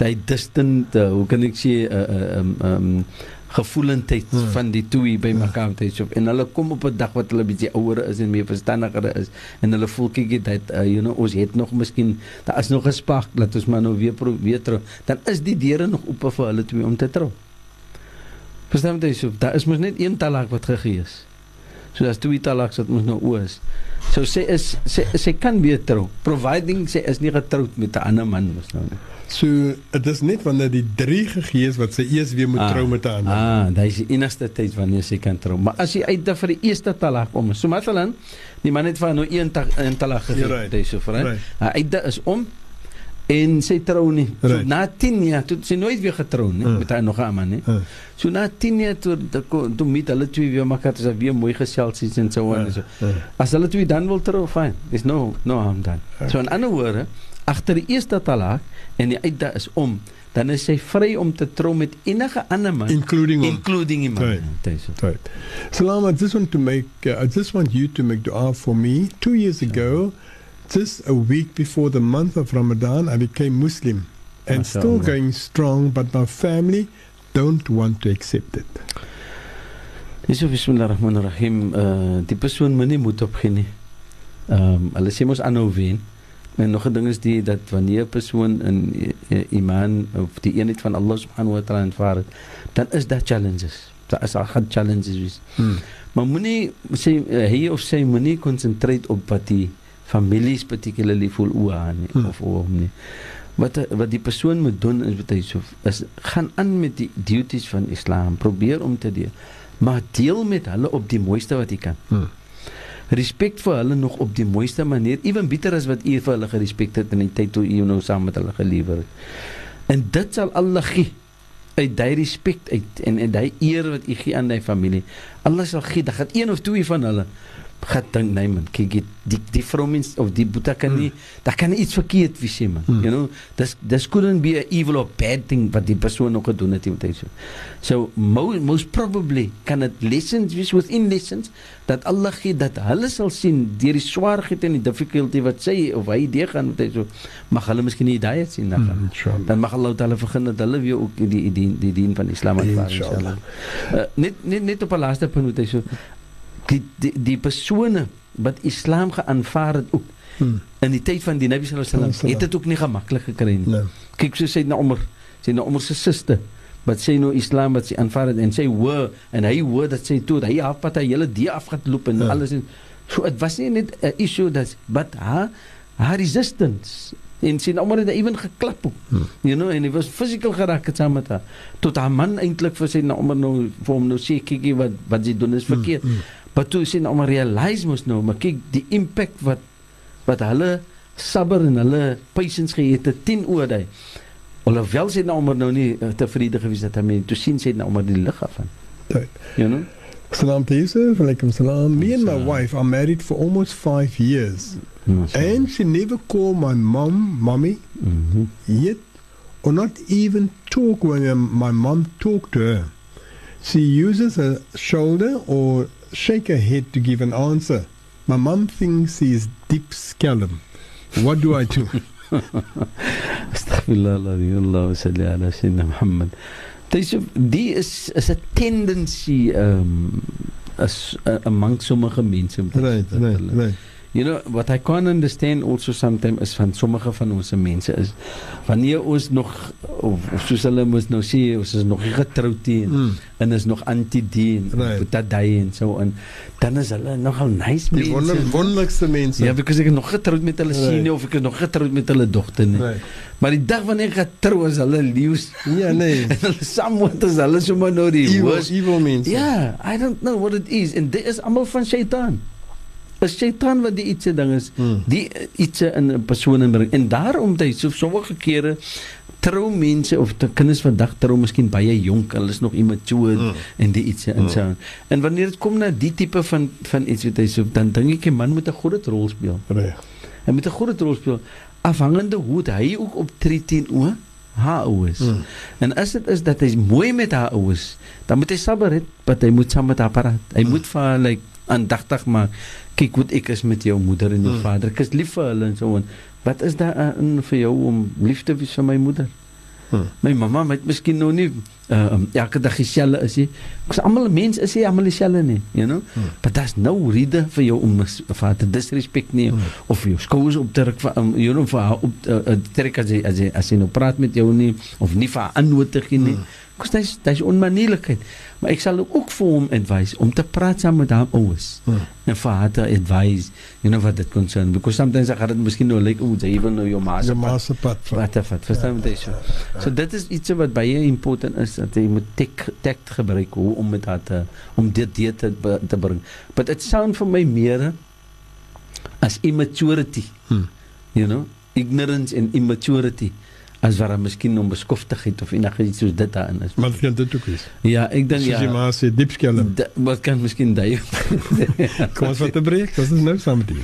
daai distant uh, hoe kan ek sê 'n uh, uh, um, um, gevoelendheid hmm. van die twee by mekaar te so en hulle kom op 'n dag wat hulle bietjie ouer is en meer verstandiger is. En hulle voel kyk dit uh, you know ons het nog miskien daar is nog 'n spark laat ons maar nou weer probeer trou dan is die deure nog oop vir hulle twee om te trou. Verstaan jy so daar is mos net een talak wat gegee is so daar's twee talaks wat mos nou oos so sê is sê sy kan weer trou providing sy is nie getroud met 'n ander man mos nou nie So dit is net wanneer die drie gegee is wat sy eers weer moet ah, trou met 'n ander. Ah, dis die enigste tyd wanneer sy kan trou. Maar as jy uit vir die eerste talak kom, so mathalan, die man het van nou een ta een talak gegee, right. dis so vir hy. Hy uit is om en sy trou nie. So right. na 10 jaar toe sy nooit weer getrou nie uh. met hy nog 'n man nie. Uh. So na 10 jaar toe toe met hulle twee weer mekaar het sy weer mooi gesels en so en uh. so. Uh. As hulle twee dan wil trou, fyn. Dis no no harm dan. Uh. So in ander woorde, agter die eerste talak en die uitda is om dan is hy vry om te trou met enige ander man including including hom right. right. Salam I just want to make uh, I just want you to make dua for me 2 years ago just a week before the month of Ramadan I became Muslim and still going strong but my family don't want to accept it. Dis of bismillahirrahmanirrahim uh die persoon moet nie moed opgee nie. Ehm um, hulle sê mos aanhou wen. En nog 'n ding is die dat wanneer 'n persoon in iman of die eenheid van Allah subhanahu wa ta'ala aanvaar, dan is daar challenges. Daar is al gaan challenges wees. Hmm. Maar moenie sê uh, hy of sy moenie konsentreer op wat die families particularly voel oor aan nie, hmm. of oor hom nie. Wat wat die persoon moet doen is wat hy so is gaan aan met die duties van Islam, probeer om te deel. Maar deel met hulle op die mooiste wat jy kan. Hmm. Respek vir hulle nog op die mooiste manier, ewen beter as wat u vir hulle gerespek het in die tyd toe u nou saam met hulle gelewer het. En dit sal Allah gee uit daai respek uit en en daai eer wat u gee aan daai familie. Allah sal gee, dat gaan een of twee van hulle gaat dink nee man kyk die die, die vrou mens of die boeta kan nie mm. daar kan iets verkeerd wees man mm. you know? This this couldn't be a evil or bad thing wat die persoon nog gedoen het iemand so. So most, most probably kan it lessons wees within lessons dat Allah gee dat hulle sal sien deur die swaarheid en die difficulty wat sy of hy deur gaan met hy so. Mag hulle miskien nie daai sien dan mm, dan mag Allah hulle begin dat hulle weer ook die die die dien van Islam aanvaar inshallah. uh, net net net op 'n laaste punt wat hy so die die, die persone wat Islam geaanvaar het ook hmm. in die tyd van die Nabi sallallahu alaihi wasallam het dit ook nie gemaklik gekry nie. Nee. Kyk so sê na Omar, sê na Omar se suster wat sê nou Islam wat sy aanvaar het en sê wo en hy hoor dat sê toe hy afpad hy hele die afgeloop en ja. alles en so dit was nie net 'n issue dat but haar haar resistance en sien Omar het ewen geklap ook. Hmm. You know en hy was physical geraak het saam met haar tot haar man eintlik vir sy na Omar nou vir hom nou sê kyk wat wat sy doen is hmm, verkeerd. Hmm. Hmm. Maar toe sien om realize mos nou, maar kyk die impact wat wat hulle sabber en hulle patience gehad het teen oor daai. Alhoewel sy nou maar nou nie uh, tevrede gewees het daarmee, toe sien sy nou maar die lig af van. You know? Salam to Yusuf, alaikum salam. Me and my wife are married for almost five years. And she never called my mom, mommy, mm -hmm. yet, or not even talk when my mom talked to her. She uses her shoulder or shake her head to give an answer. My mum thinks he's deep scallum. What do I do? Astaghfirullah, salli ala sayyidina Muhammad. Dis die is is 'n tendency um, as uh, among sommige mense. Right, right, right. You know what I can't understand also sometimes is van sommige van ons mense is wanneer ons nog of, of soos hulle mos nou sê ons is nog nie getroud nie mm. en is nog anti-dien right. dat daai en so en dan is hulle nogal nice mense. Die wonder, wonderlikste mense. Ja, because ek is nog getroud met hulle right. sien of ek is nog getroud met hulle dogter nie. Right. Maar die dag wanneer ek getrou is hulle leeu's. Ja, nee. en hulle saamwoord is hulle sommer nou die evil, evil mense. Ja, yeah, I don't know what it is and dit is almal van Satan is Satan wat die ietsie ding is hmm. die ietsie in 'n persoon inbring en daarom dat so sommige kere trou mense of te kinders vandag trou miskien baie jonk hulle is nog immature hmm. en die ietsie in so en wanneer dit kom na die tipe van van iets wat hy so dan dink ek 'n man moet 'n groot rol speel reg hy moet 'n groot rol speel afhangende hoe hy ook optree teenoor haar ouers. Hmm. En as dit is dat hy mooi met haar ouers, dan moet hy sabber hê, want hy moet saam met haar praat. Hy hmm. moet vir haar like aandagtig maak kyk hoe ek is met jou moeder en jou hmm. vader. Ek is lief vir hulle en so en wat is daar in vir jou om lief te wees vir my moeder? Hmm. My mamma het miskien nog nie uh, um, elke dag dieselfde is nie. Ons almal mense is nie almal dieselfde nie, you know? Hmm. But that's no rede vir jou om vader disrespect nie hmm. of jou skouers op te druk vir um, you know vir haar op uh, uh, trek as jy as jy as jy nou praat met jou nie of nie vir haar antwoord te gee nie. Hmm. Kos dit is onmanielikheid. Maar ek sal ook vir hom advise om te praat saam met haar ouers. Hmm. En vir haar te advise, you know what that concern because sometimes I got it miskien nou like oh, jy even know your master. Your master pat. Wat af. Verstaan jy so? So dit is iets wat baie important is dat jy moet tek tek gebruik hoe om met haar te om dit dit te, te bring. But it sound vir my meer as immaturity. Hmm. You know, ignorance and immaturity as wat daar miskien onbeskoftigheid of enigiets soos dit daarin is. Maar kan dit ook wees? Ja, ek dink ja. Sy maar sê diep skelm. Wat kan miskien daai? Kom ons vat 'n breek. Ons is nou saam met u.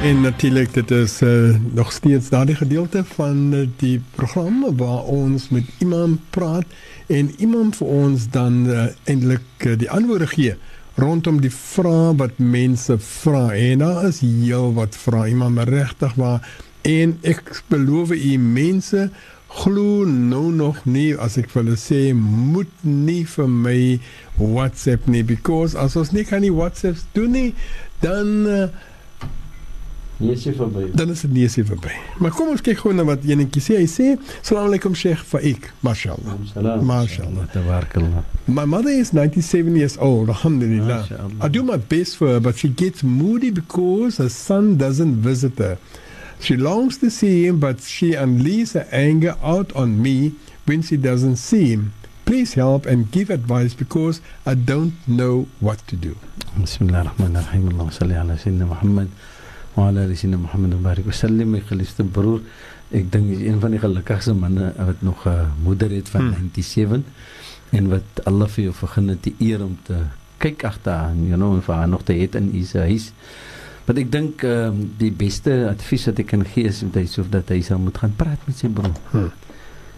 En natuurlik dit is uh, nog steeds daardie gedeelte van uh, die program waar ons met iemand praat en iemand vir ons dan uh, eintlik uh, die antwoorde gee rondom die vrae wat mense vra. En daar is heel wat vra iemand regtig waar. En ek beloof u mense glo nou nog nie as ek hulle sê moet nie vir my WhatsApp nie because as ons nie kan nie WhatsApps doen nie dan uh, Nee, sê verby. dan is dit nie se verby. Maar kom ons kyk gou na wat enetjie sê. Hy sê: "Salaam alaykum Sheikh Faik." Mashallah. Salam. Mashallah. Tabarakallah. My mother is 97 years old, alhamdulillah. Mashallah. I do my best for her, but she gets moody because her son doesn't visit her. She longs to see him, but she unleashes her anger out on me when she doesn't see him. Please help and give advice because I don't know what to do. Bismillahirrahmanirrahim. Allahumma salli ala sayyidina Muhammad wa ala sayyidina Muhammad wa barik wa sallim. My geliefde broer, ek dink is een van die gelukkigste manne wat nog 'n uh, moeder het van Hmm. hmm. 97 en wat Allah vir jou vergun het die eer om te kyk agter haar, you know, en vir haar nog te het in u se huis. Maar ek dink um, die beste advies wat ek kan gee is dat hy so dat hy sal moet gaan praat met sy broer. Hmm.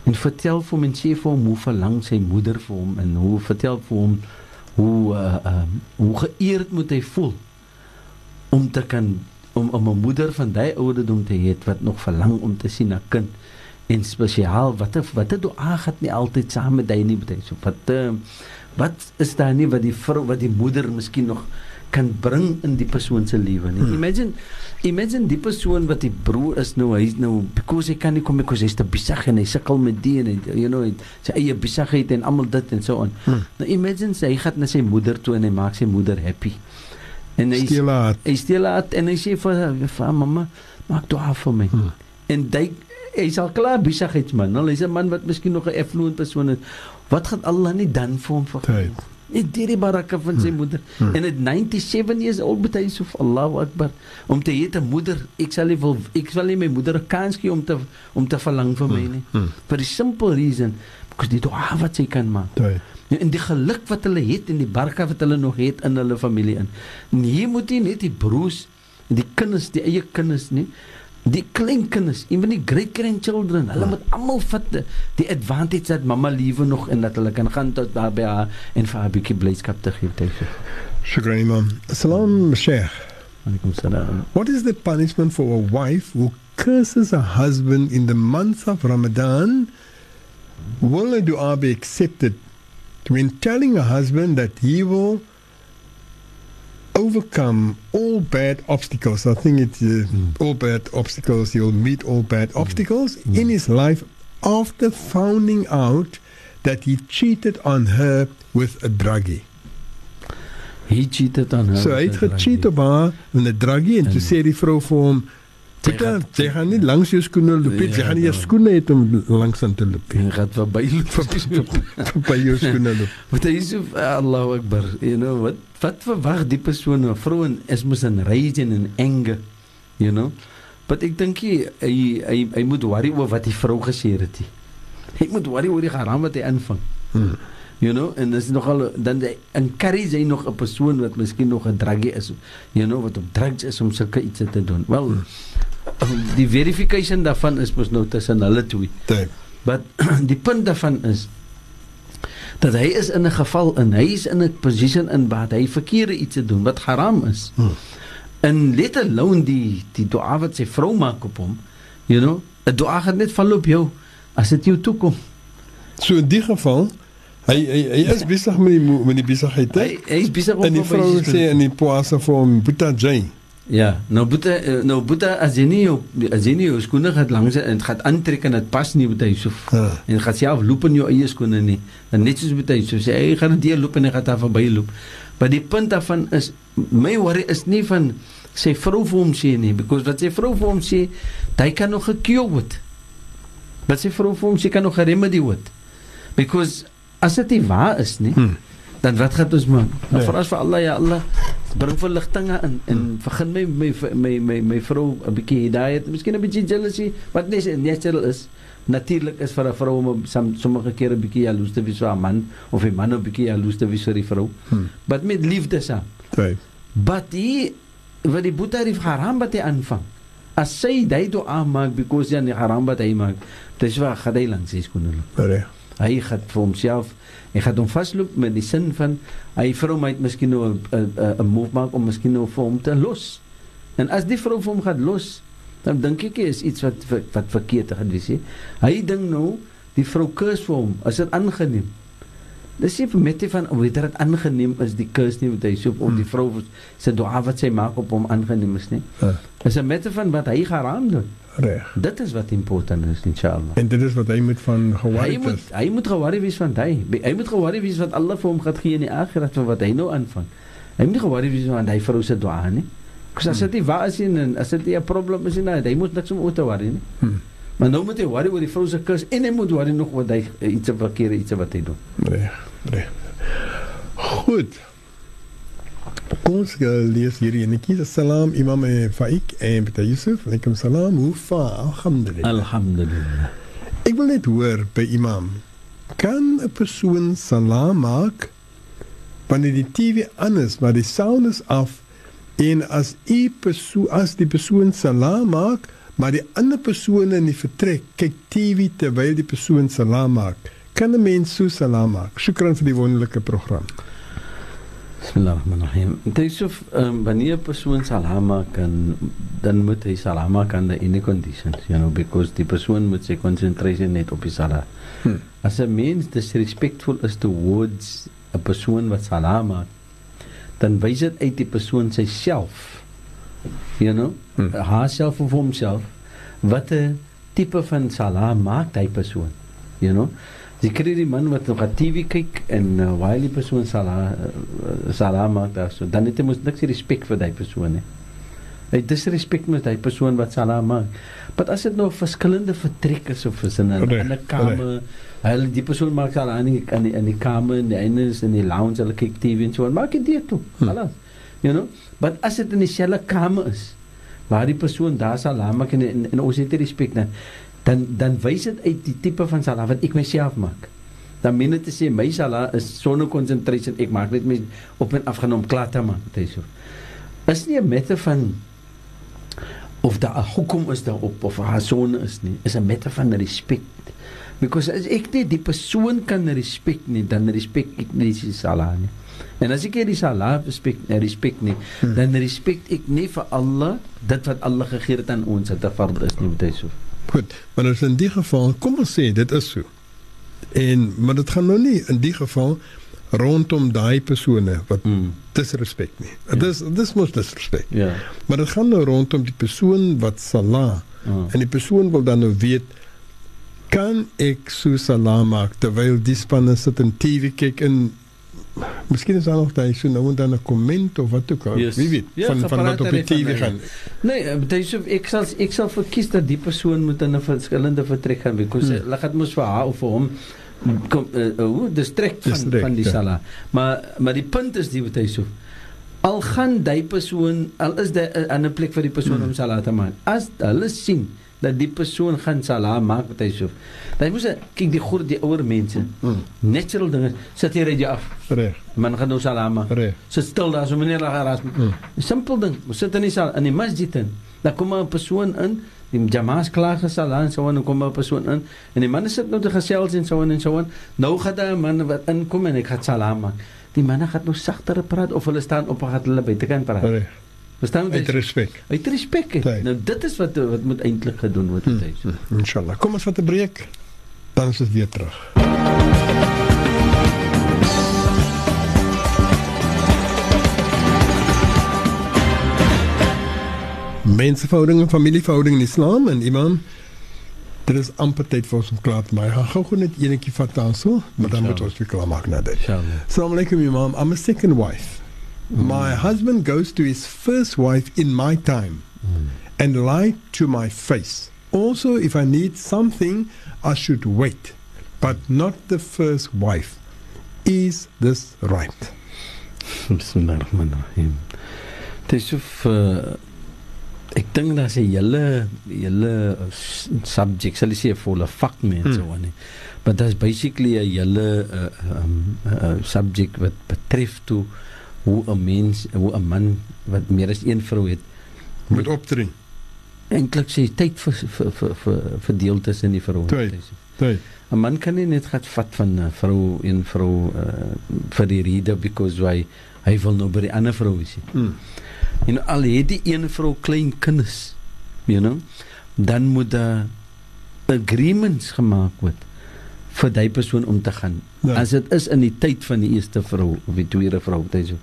En vertel vir hom en sê vir hom hoe verlang sy moeder vir hom en hoe vertel vir hom hoe uh, uh, hoe geëerd moet hy voel om te kan om om 'n moeder van daai ouderdom te hê wat nog verlang om te sien 'n kind en spesiaal wat wat dit dua gaan nie altyd saam met hy nie hy so wat uh, wat is daar nie wat die vrou wat die moeder miskien nog kan bring in die persoon se lewe nie. Hmm. Imagine imagine die persoon wat die broer is nou hy's nou because hy kan nie kom because hy's te besig en hy sukkel met die en hy, you know hy, sy eie besigheid en almal dit en so aan. Hmm. Nou imagine sy hy gaan na sy moeder toe en hy maak sy moeder happy. En hy Steel haar. hy steel uit en hy sê vir haar, vir haar mamma maak dua vir my. Hmm. En hy hy's al klaar besigheidsman. Nou hy's 'n man wat miskien nog 'n affluent persoon is. Wat gaan Allah nie dan vir hom vergewe? Right. Net deur die baraka van sy Hmm. moeder. Hmm. En at 97 years old hy so Allahu Akbar om te hê 'n moeder, ek sal nie wil ek sal nie my moeder 'n kans gee om te om te verlang vir my nie. Hmm. For the simple reason because die dua wat sy kan maak. En die geluk wat hulle het en die baraka wat hulle nog het in hulle familie in. Hier moet jy net die broers die kinders, die eie kinders nie die kleinkinders, even die great grandchildren, hulle moet almal vat die, advantage dat mamma liewe nog en dat hulle kan gaan tot daar by haar en vir haar 'n bietjie blydskap te gee tyd. Shukran Imam. Salam Sheikh. Alaikum salaam. What is the punishment for a wife who curses her husband in the month of Ramadan? Will a dua be accepted when telling her husband that he will overcome all bad obstacles? I think it's uh, Mm. all bad obstacles. He'll meet all bad obstacles Mm. in his life after finding out that he cheated on her with a druggie. He cheated on her. So hy with het a gecheat op haar met 'n druggie en toe En- sê die vrou vir hom Peter, gaan- jy gaan nie langs jou skoene loop nie. Jy gaan nie jou dan- skoene het om langs aan te loop nie. En gaat verby By jou skoene loop. Wat hy sê Allahu Akbar, you know wat wat verwag die persoon of vrouwen is mos in rage en in anger, you know. But ek dink hy hy hy, hy moet worry oor wat die vrou gesê het. nie. Hy moet worry oor die haram wat hy aanvang. Hmm. You know, en dis nogal dan hy encourage hy nog 'n persoon wat miskien nog 'n druggie is, you know, wat op drugs is om sulke iets te doen. Wel, die verification daarvan is mos nou tussen hulle twee. Dit. But die punt daarvan is dat hy is in 'n geval in hy is in 'n position in waar hy verkeerde iets te doen wat haram is. Hmm. En let alone die die dua wat sy vrou maak op hom, you know, 'n dua gaan net val op jou as dit jou toe kom. So in die geval, hy hy, hy is besig met die met die besigheid. Hy hy is besig om En die vrou sê in die poase vir hom, "Buta Jay." Ja, nou boete eh, nou boete as jy nie jou as jy nie jou skoene gaan langs en dit gaan aantrek en dit pas nie met hy so Ja. en gaan self loop in jou eie skoene nie. Dan net soos met hy so sê hy gaan dit loop en hy gaan daar verby loop. Maar die punt daarvan is my worry is nie van sy vrou vir hom sê nie because wat sy vrou vir hom sê, hy kan nog gekeur word. Wat sy vrou vir hom sê kan nog 'n remedy word. Because as dit nie waar is nie, Hmm. Dan wat gaan ons maak? Dan Nee. vra ons vir Allah ja Allah bring verligtinge in en vergun my my my my my vrou 'n bietjie hidayah, miskien 'n bietjie jealousy wat net natural is. Natuurlik is vir 'n vrou om som, sommige kere 'n bietjie jaloes te wees vir haar man of 'n man 'n bietjie jaloes te wees vir die vrou. Hmm. Maar met liefde saam. Dit. But die wat die boeta die haram wat hy aanvang. As sy daai dua maak because ja die haram wat hy maak, dis waar gaan hy langs sy skoene loop. Reg. Hy gaan vir homself hy gaan hom vasloop met die sin van hy vrou moet miskien nou 'n 'n move maak om miskien nou vir hom te los. En as die vrou vir hom gaan los, dan dink ek is iets wat wat verkeerd gaan wees. Hy dink nou die vrou kus vir hom as dit aangeneem. Dis nie met die van hoe dit aangeneem is die kus nie wat hy so op die vrou se dua wat sy maak op hom aangeneem is nie. Ja. Dis 'n mette van wat hy geraam doen. Reg. Dit is wat important is inshallah. En dit is wat hy moet van Hy gewaar moet is. hy moet geworry wees van hy. Hy moet geworry wees wat Allah vir hom gaan gee in die akhirat van wat hy nou aanvang. Hy moet geworry wees van hy vrou se dua nie. Kus as dit waar is en as dit 'n probleem is nie, hy moet niks om oor te worry nie. Hmm. Maar nou moet hy worry oor die vrou se kus en hy moet worry nog wat hy iets verkeerde iets wat hy doen. Reg. Reg. Goed. Kom ons uh, lees hierdie enetjie. Assalam Imam eh, Faik en Peter Yusuf. Alaykum salam. Hoe va? Alhamdulillah. Alhamdulillah. Ek wil net hoor by Imam. Kan 'n persoon salam maak wanneer die TV aan is, maar die sound is af en as u persoon as die persoon salam maak, maar die ander persoon in die vertrek kyk TV terwyl die persoon salam maak. Kan 'n mens so salam maak? Shukran vir die wonderlike program. Bismillahirrahmanirrahim. Dit is of um, wanneer 'n persoon salam maak kan dan moet hy salam maak aan die conditions, you know, because die persoon moet sy concentration net op die salat. Hmm. As 'n mens disrespectful is towards 'n persoon wat salam maak, dan wys dit uit die persoon self. You know, Hmm. haarself of homself wat 'n tipe van salam maak hy persoon. You know, jy kry die man wat nog op TV kyk en uh, waar die persoon salam uh, salam maak daar so, dan het hy mos niks respek vir daai persoon nie. Hy disrespek met daai persoon wat salam maak. Maar as dit nou verskillende vertrekke is of is in 'n Reg, ander kamer, hy die persoon maak in die in die, in die kamer en die ene is in die lounge, hulle kyk TV en so, en maak dit dit toe. Hmm. Alles. You know? Maar as dit in dieselfde kamer is waar die persoon daar salam maak en, en, en ons het respek dan dan dan wys dit uit die tipe van salam wat ek myself maak. Dan meen dit te sê my salam is sonder concentration. Ek maak net my op en af gaan om klaar te maak, dit is so. Is nie 'n mette van of daar 'n hoekom is daarop of haar sonne is nie, is 'n mette van respek. Because as ek nie die persoon kan respek nie, dan respek ek nie die salam nie. En as ek nie die salam respek respek nie, Hmm. dan respek ek nie vir Allah dit wat Allah gegee het aan ons wat 'n fard is nie, dit is so. Goed, maar as in die geval, kom ons sê dit is so. En maar dit gaan nou nie in die geval rondom daai persone wat Mm. disrespek nie. Dit is dis mos disrespek. Ja. Maar dit gaan nou rondom die persoon wat sala Oh. en die persoon wil dan nou weet kan ek so salam maak terwyl die spanne sit en TV kyk en Miskien is daar nog daai so nou en dan 'n komment of wat ook al. Yes. Wie weet Ja, van van wat op die TV gaan. Nee, dit is ek sal ek sal verkies dat die persoon moet in 'n verskillende vertrek gaan because Hmm. hmm. hulle gaan mos vir haar of vir hom kom uh, uh, distrek van Distrek, van die ja. sala. Maar maar die punt is die wat hy so al gaan daai persoon al is daar 'n ander plek vir die persoon Hmm. om sala te maak. As hulle sien dat die persoon gaan sala maak wat hy so. Dan moet kyk die groot die ouer mense. Hmm. Natural dinge. Sit jy reg af. Reg, Man gaan nou sala maak. reg. Sit stil daar so meneer Lagaras. Hmm. Simpel ding. Ons sit in die saal in die masjid in. Dan kom 'n persoon in, die jamaas klaar gesal en so en kom 'n persoon in en die manne sit nou te gesels en so en so en nou gaan daar 'n man wat inkom en ek gaan salam maak. Die manne gaan nou sagter praat of hulle staan op en gaan hulle buitekant praat. Reg. Verstaan jy? Uit respek. Uit respek. Nou dit is wat wat moet eintlik gedoen word Hmm. tyd. Hmm. Inshallah. Kom ons vat 'n breek. Dan is dit weer terug. Menseverhouding en familieverhouding in Islam en imam. Dit is amper tyd vir ons om klaar te maak. Gaan gou gou net enetjie vat dan so, maar dan moet ons weer klaar maak na dit. Assalamu alaikum imam. I'm a second wife. My husband goes to his first wife in my time. Hmm. and lie to my face. Also, if I need something, I should wait, but not the first wife. Is this right? Bismillahirrahmanirrahim. Dit of uh, ek dink daar's 'n hele hele s- subject, sal ek sê volle vak mense Hmm. hmm. nie. But that's basically 'n hele uh, um, uh, subject wat betref toe hoe 'n mens, hoe 'n man wat meer as een vrou het, Moet optree. eintlik sy tyd vir vir vir vir verdeel tussen die vroue. Tyd. 'n man kan nie net gat vat van 'n vrou een vrou uh, vir die rede because hy hy wil nou by die ander vrou wees. Mm. En al het die een vrou klein kinders, you know, dan moet daar agreements gemaak word vir daai persoon om te gaan. Ja. As dit is in die tyd van die eerste vrou of die tweede vrou, dit so.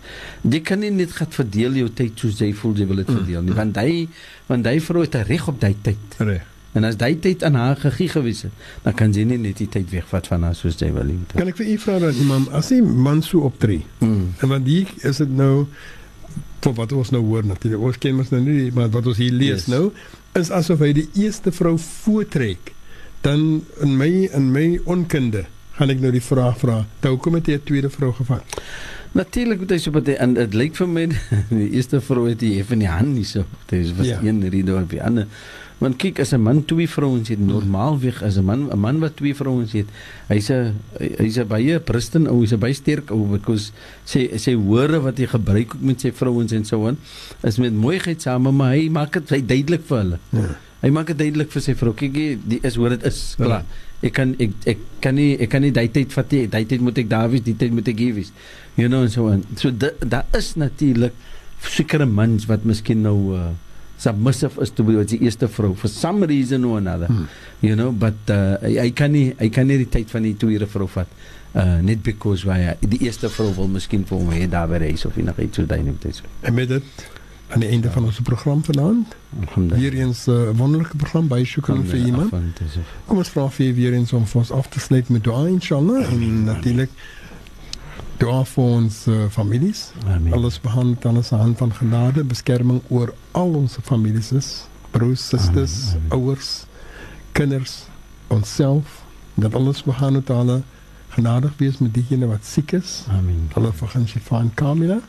Jy kan nie net gat verdeel jou tyd soos jy voel jy wil dit verdeel nie, want hy want hy vrou het 'n reg op daai tyd. Reg. En as daai tyd aan haar gegee gewees het, dan kan sy nie net die tyd wegvat van haar soos jy wil nie. Kan ek vir u vra dan imam as die man so optree Mm. en want hier is dit nou vir wat ons nou hoor natuurlik ons ken mos nou nie maar wat ons hier lees Yes. nou is asof hy die eerste vrou voortrek dan in my in my onkunde gaan ek nou die vraag vra hoekom het hy 'n tweede vrou gevat Natuurlik moet hy so baie en dit lyk vir my die eerste vrou het hy effe in die hand nie so. Dit is was Ja. een rede of die ander. Want kyk as 'n man twee vrouens het normaalweg as 'n man 'n man wat twee vrouens het, hy's 'n hy's 'n baie pristen ou, hy's 'n baie sterk ou because sy sy woorde wat hy gebruik met sy vrouens en so aan is met mooiheid same maar hy maak dit hy duidelik vir hulle. ja Hy maak dit duidelik vir sy vrou. Kyk, hier, die is hoe dit is. Ja. Klaar. Ek kan ek ek kan nie ek kan nie daai tyd vat nie. Daai tyd moet ek daar wees, die tyd moet ek hier wees. You know and so on. So daar is natuurlik sekere mans wat miskien nou uh, submissive is toe wat die eerste vrou for some reason or another. Hmm. You know, but uh, hy, kan nie hy kan nie die tyd van die tweede vrou vat. Uh, net because why hy, die eerste vrou wil miskien vir hom hê daar by huis of enigiets so daai net so. en met dit aan die einde van ons program vanaand Alhamdulillah. weer eens 'n uh, wonderlike program by Shukran vir iemand Kom ons vra vir u weer eens om vir ons af te sluit met dua inshallah en natuurlik dua vir ons uh, families. Amen. Alles behand aan ons hand van genade, beskerming oor al ons families is, broers, susters, Amen, amen. ouers, kinders, onsself. Dat alles behand het alle genadig wees met diegene wat siek is. Amen. Hulle vergun shifa en kamila.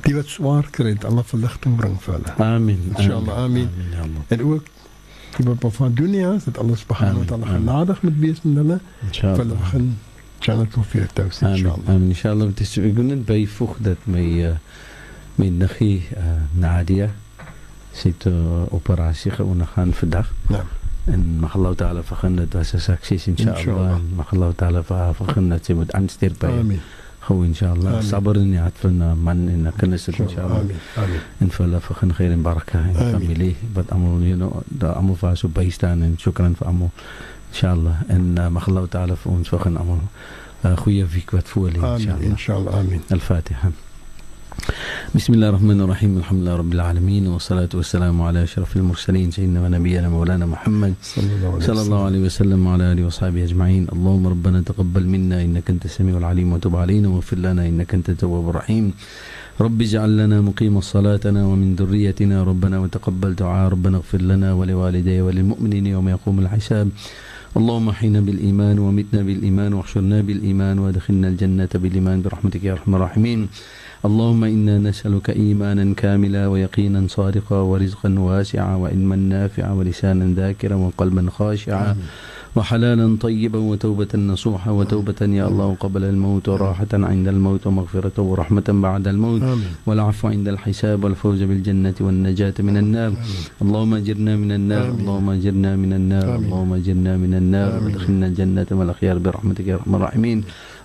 Die wat swaar kry, dat alle verligting bring vir hulle. Amen. Inshallah, amen. Amen. Allah. En ook die wat van dunia is, dat Amen, het alle amen. genadig met wees met hulle. Vir Inshallah. hulle begin Jannah vir Firdaus Amen. inshallah. Amen. Inshallah. Het is, ek wil net byvoeg dat my uh, my niggie uh, Nadia sy het 'n uh, operasie ondergaan vandag. Ja. En mag Allah Taala vergun dit was 'n sukses inshallah. Inshallah. Mag Allah Taala vir vergun dat sy moet aansteek by Amen. خو إن شاء الله صبر إني عطفنا من إن كنست إن شاء الله. آمين. آمين. إن فلا فخن خير بركة. إن فاميلي بد أمو يو نو دا أمو فاسو بايستان إن شكرا فامو إن شاء الله. إن مخلو تعالى في ons فخن أمر goede week wat voor lê إن شاء الله. آمين. الفاتحة. بسم الله الرحمن الرحيم الحمد لله رب العالمين والصلاة والسلام على أشرف المرسلين سيدنا ونبينا مولانا محمد صلى الله عليه وسلم وعلى آله وصحبه أجمعين اللهم ربنا تقبل منا إنك أنت السميع العليم وتب علينا واغفر لنا إنك أنت التواب الرحيم رب اجعل لنا مقيم صلاتنا ومن ذريتنا ربنا وتقبل دعاء ربنا اغفر لنا ولوالدي وللمؤمنين يوم يقوم الحساب اللهم احينا بالإيمان ومتنا بالإيمان واحشرنا بالإيمان وادخلنا الجنة بالإيمان برحمتك يا أرحم الراحمين اللهم إنا نسألك إيمانا كاملا ويقينا صادقا ورزقا واسعا وعلما نافعا ولسانا ذاكرا وقلبا خاشعا وحلالا طيبا وتوبة نصوحا وتوبة يا الله قبل الموت وراحة عند الموت ومغفرة ورحمة بعد الموت والعفو عند الحساب والفوز بالجنة والنجاة من النار. اللهم أجرنا من النار. اللهم أجرنا من النار. اللهم أجرنا من النار. وادخلنا الجنة مع الأخيار برحمتك يا أرحم الراحمين.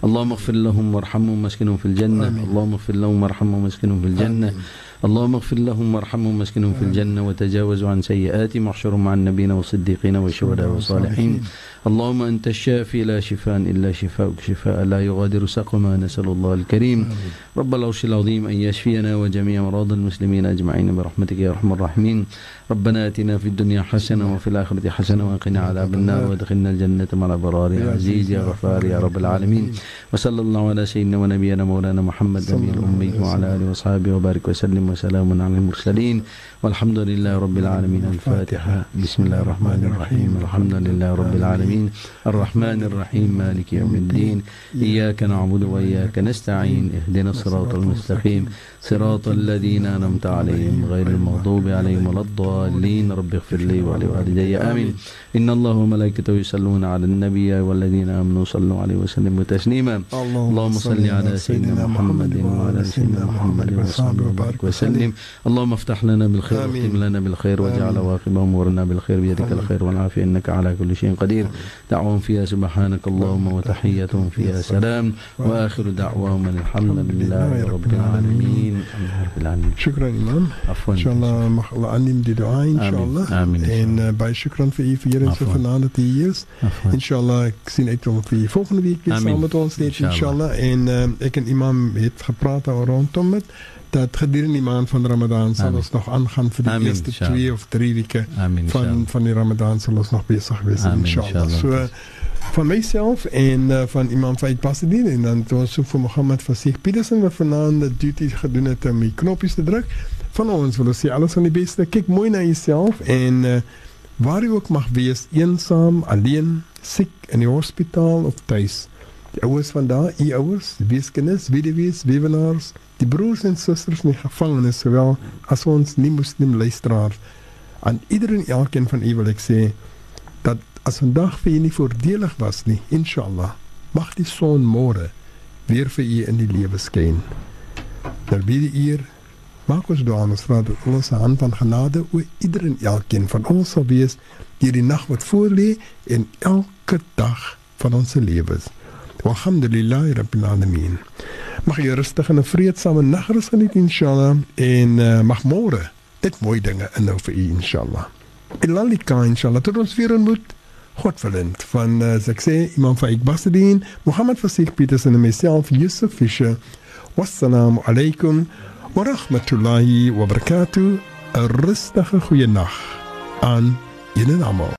اللهم اغفر لهم وارحمهم واسكنهم في الجنة. آمين. اللهم اغفر لهم وارحمهم واسكنهم في الجنة. آمين. اللهم اغفر لهم وارحمهم واسكنهم في الجنة. وتجاوزوا عن سيئاتهم واحشرهم مع النبيين والصديقين والشهداء والصالحين. اللهم أنت الشافي لا شفاء إلا شفاءك شفاء لا يغادر سقما نسأل الله الكريم. رب العرش العظيم أن يشفينا وجميع مرضى المسلمين أجمعين برحمتك يا أرحم الراحمين. ربنا آتنا في الدنيا حسنة وفي الآخرة حسنة وقنا عذاب النار وادخلنا الجنة مع الأبرار يا عزيز يا غفار يا رب العالمين. وصلى الله على سيدنا ونبينا مولانا محمد نبي عليه وعلى. آله وصحبه وبارك وسلم وسلام على المرسلين. والحمد لله رب العالمين. الفاتحة. بسم الله الرحمن الرحيم. الحمد لله رب العالمين. الرحمن الرحيم. مالك يوم الدين. إياك نعبد وإياك نستعين. اهدنا الصراط المستقيم. صراط الذين أنعمت عليهم غير المغضوب عليهم ولا الضالين. رب اغفر لي ولوالدي. آمين. إن الله وملائكته يصلون على النبي والذين آمنوا صلوا عليه وسلموا تسليما. اللهم صل على سيدنا محمد وعلى سيدنا محمد وصحبه وبارك وسلم. اللهم افتح لنا بالخير. واختم لنا بالخير واجعل. واقب امورنا بالخير بيدك الخير والعافية. إنك على كل شيء قدير. دعوهم فيها سبحانك اللهم وتحيتهم فيها سلام. وآخر دعواهم الحمد لله رب العالمين. Shukran Imam. عفوا. mag Allah aanneem die dua, inshallah. amen En eh, bij shukran voor je vieren en genade die hier is. Inshallah, ik zie net om voor volgende week weer samen met ons neemt, inshallah. En eh, ik en imam heeft gepraat rondom dit Dat gedurende die maand van Ramadan zal ons nog aangaan voor die eerste twee of drie weken van, van die Ramadan zal ons nog bezig zijn, inshallah. Eh, van myself en uh, van iemand van Pasadena. En dan was het voor Mohammed Fasih Petersen wat vanaand de duty gedaan het om die knopjes te druk Van ons wil ons sê alles van die beste. Kyk mooi na jouself en uh, waar jy ook mag wees, eensaam, alleen, siek in die hospitaal of tuis. Die ouers van daar, u ouers, die weeskinders, weduwees, weewenaars, die broers en susters in die gevangenis sowel as ons nie-moslim luisteraars. Aan iedereen elkeen van u wil ek sê dat as vandag vir u nie voordelig was nie, inshallah, mag die son môre weer vir u in die lewe skyn. Terwyl hier maak ons dua ons vra dat se hand van genade oor iedereen elkeen van ons sal wees deur die nag wat voorlê en elke dag van ons se lewens. Alhamdulillah rabbil alamin. Mag jy rustig en 'n vreedsame nagrus geniet inshallah en uh, mag môre dit mooi dinge inhou vir u inshallah. En lalika inshallah tot ons weer ontmoet. Godverlend van uh, as ek sê Imam Faik Basadin, Mohammed Fasih Petersen en myself Yusuf Fisher. Wassalamu alaykum wa rahmatullahi wa barakatuh. 'n Rustige goeie nag aan julle almal.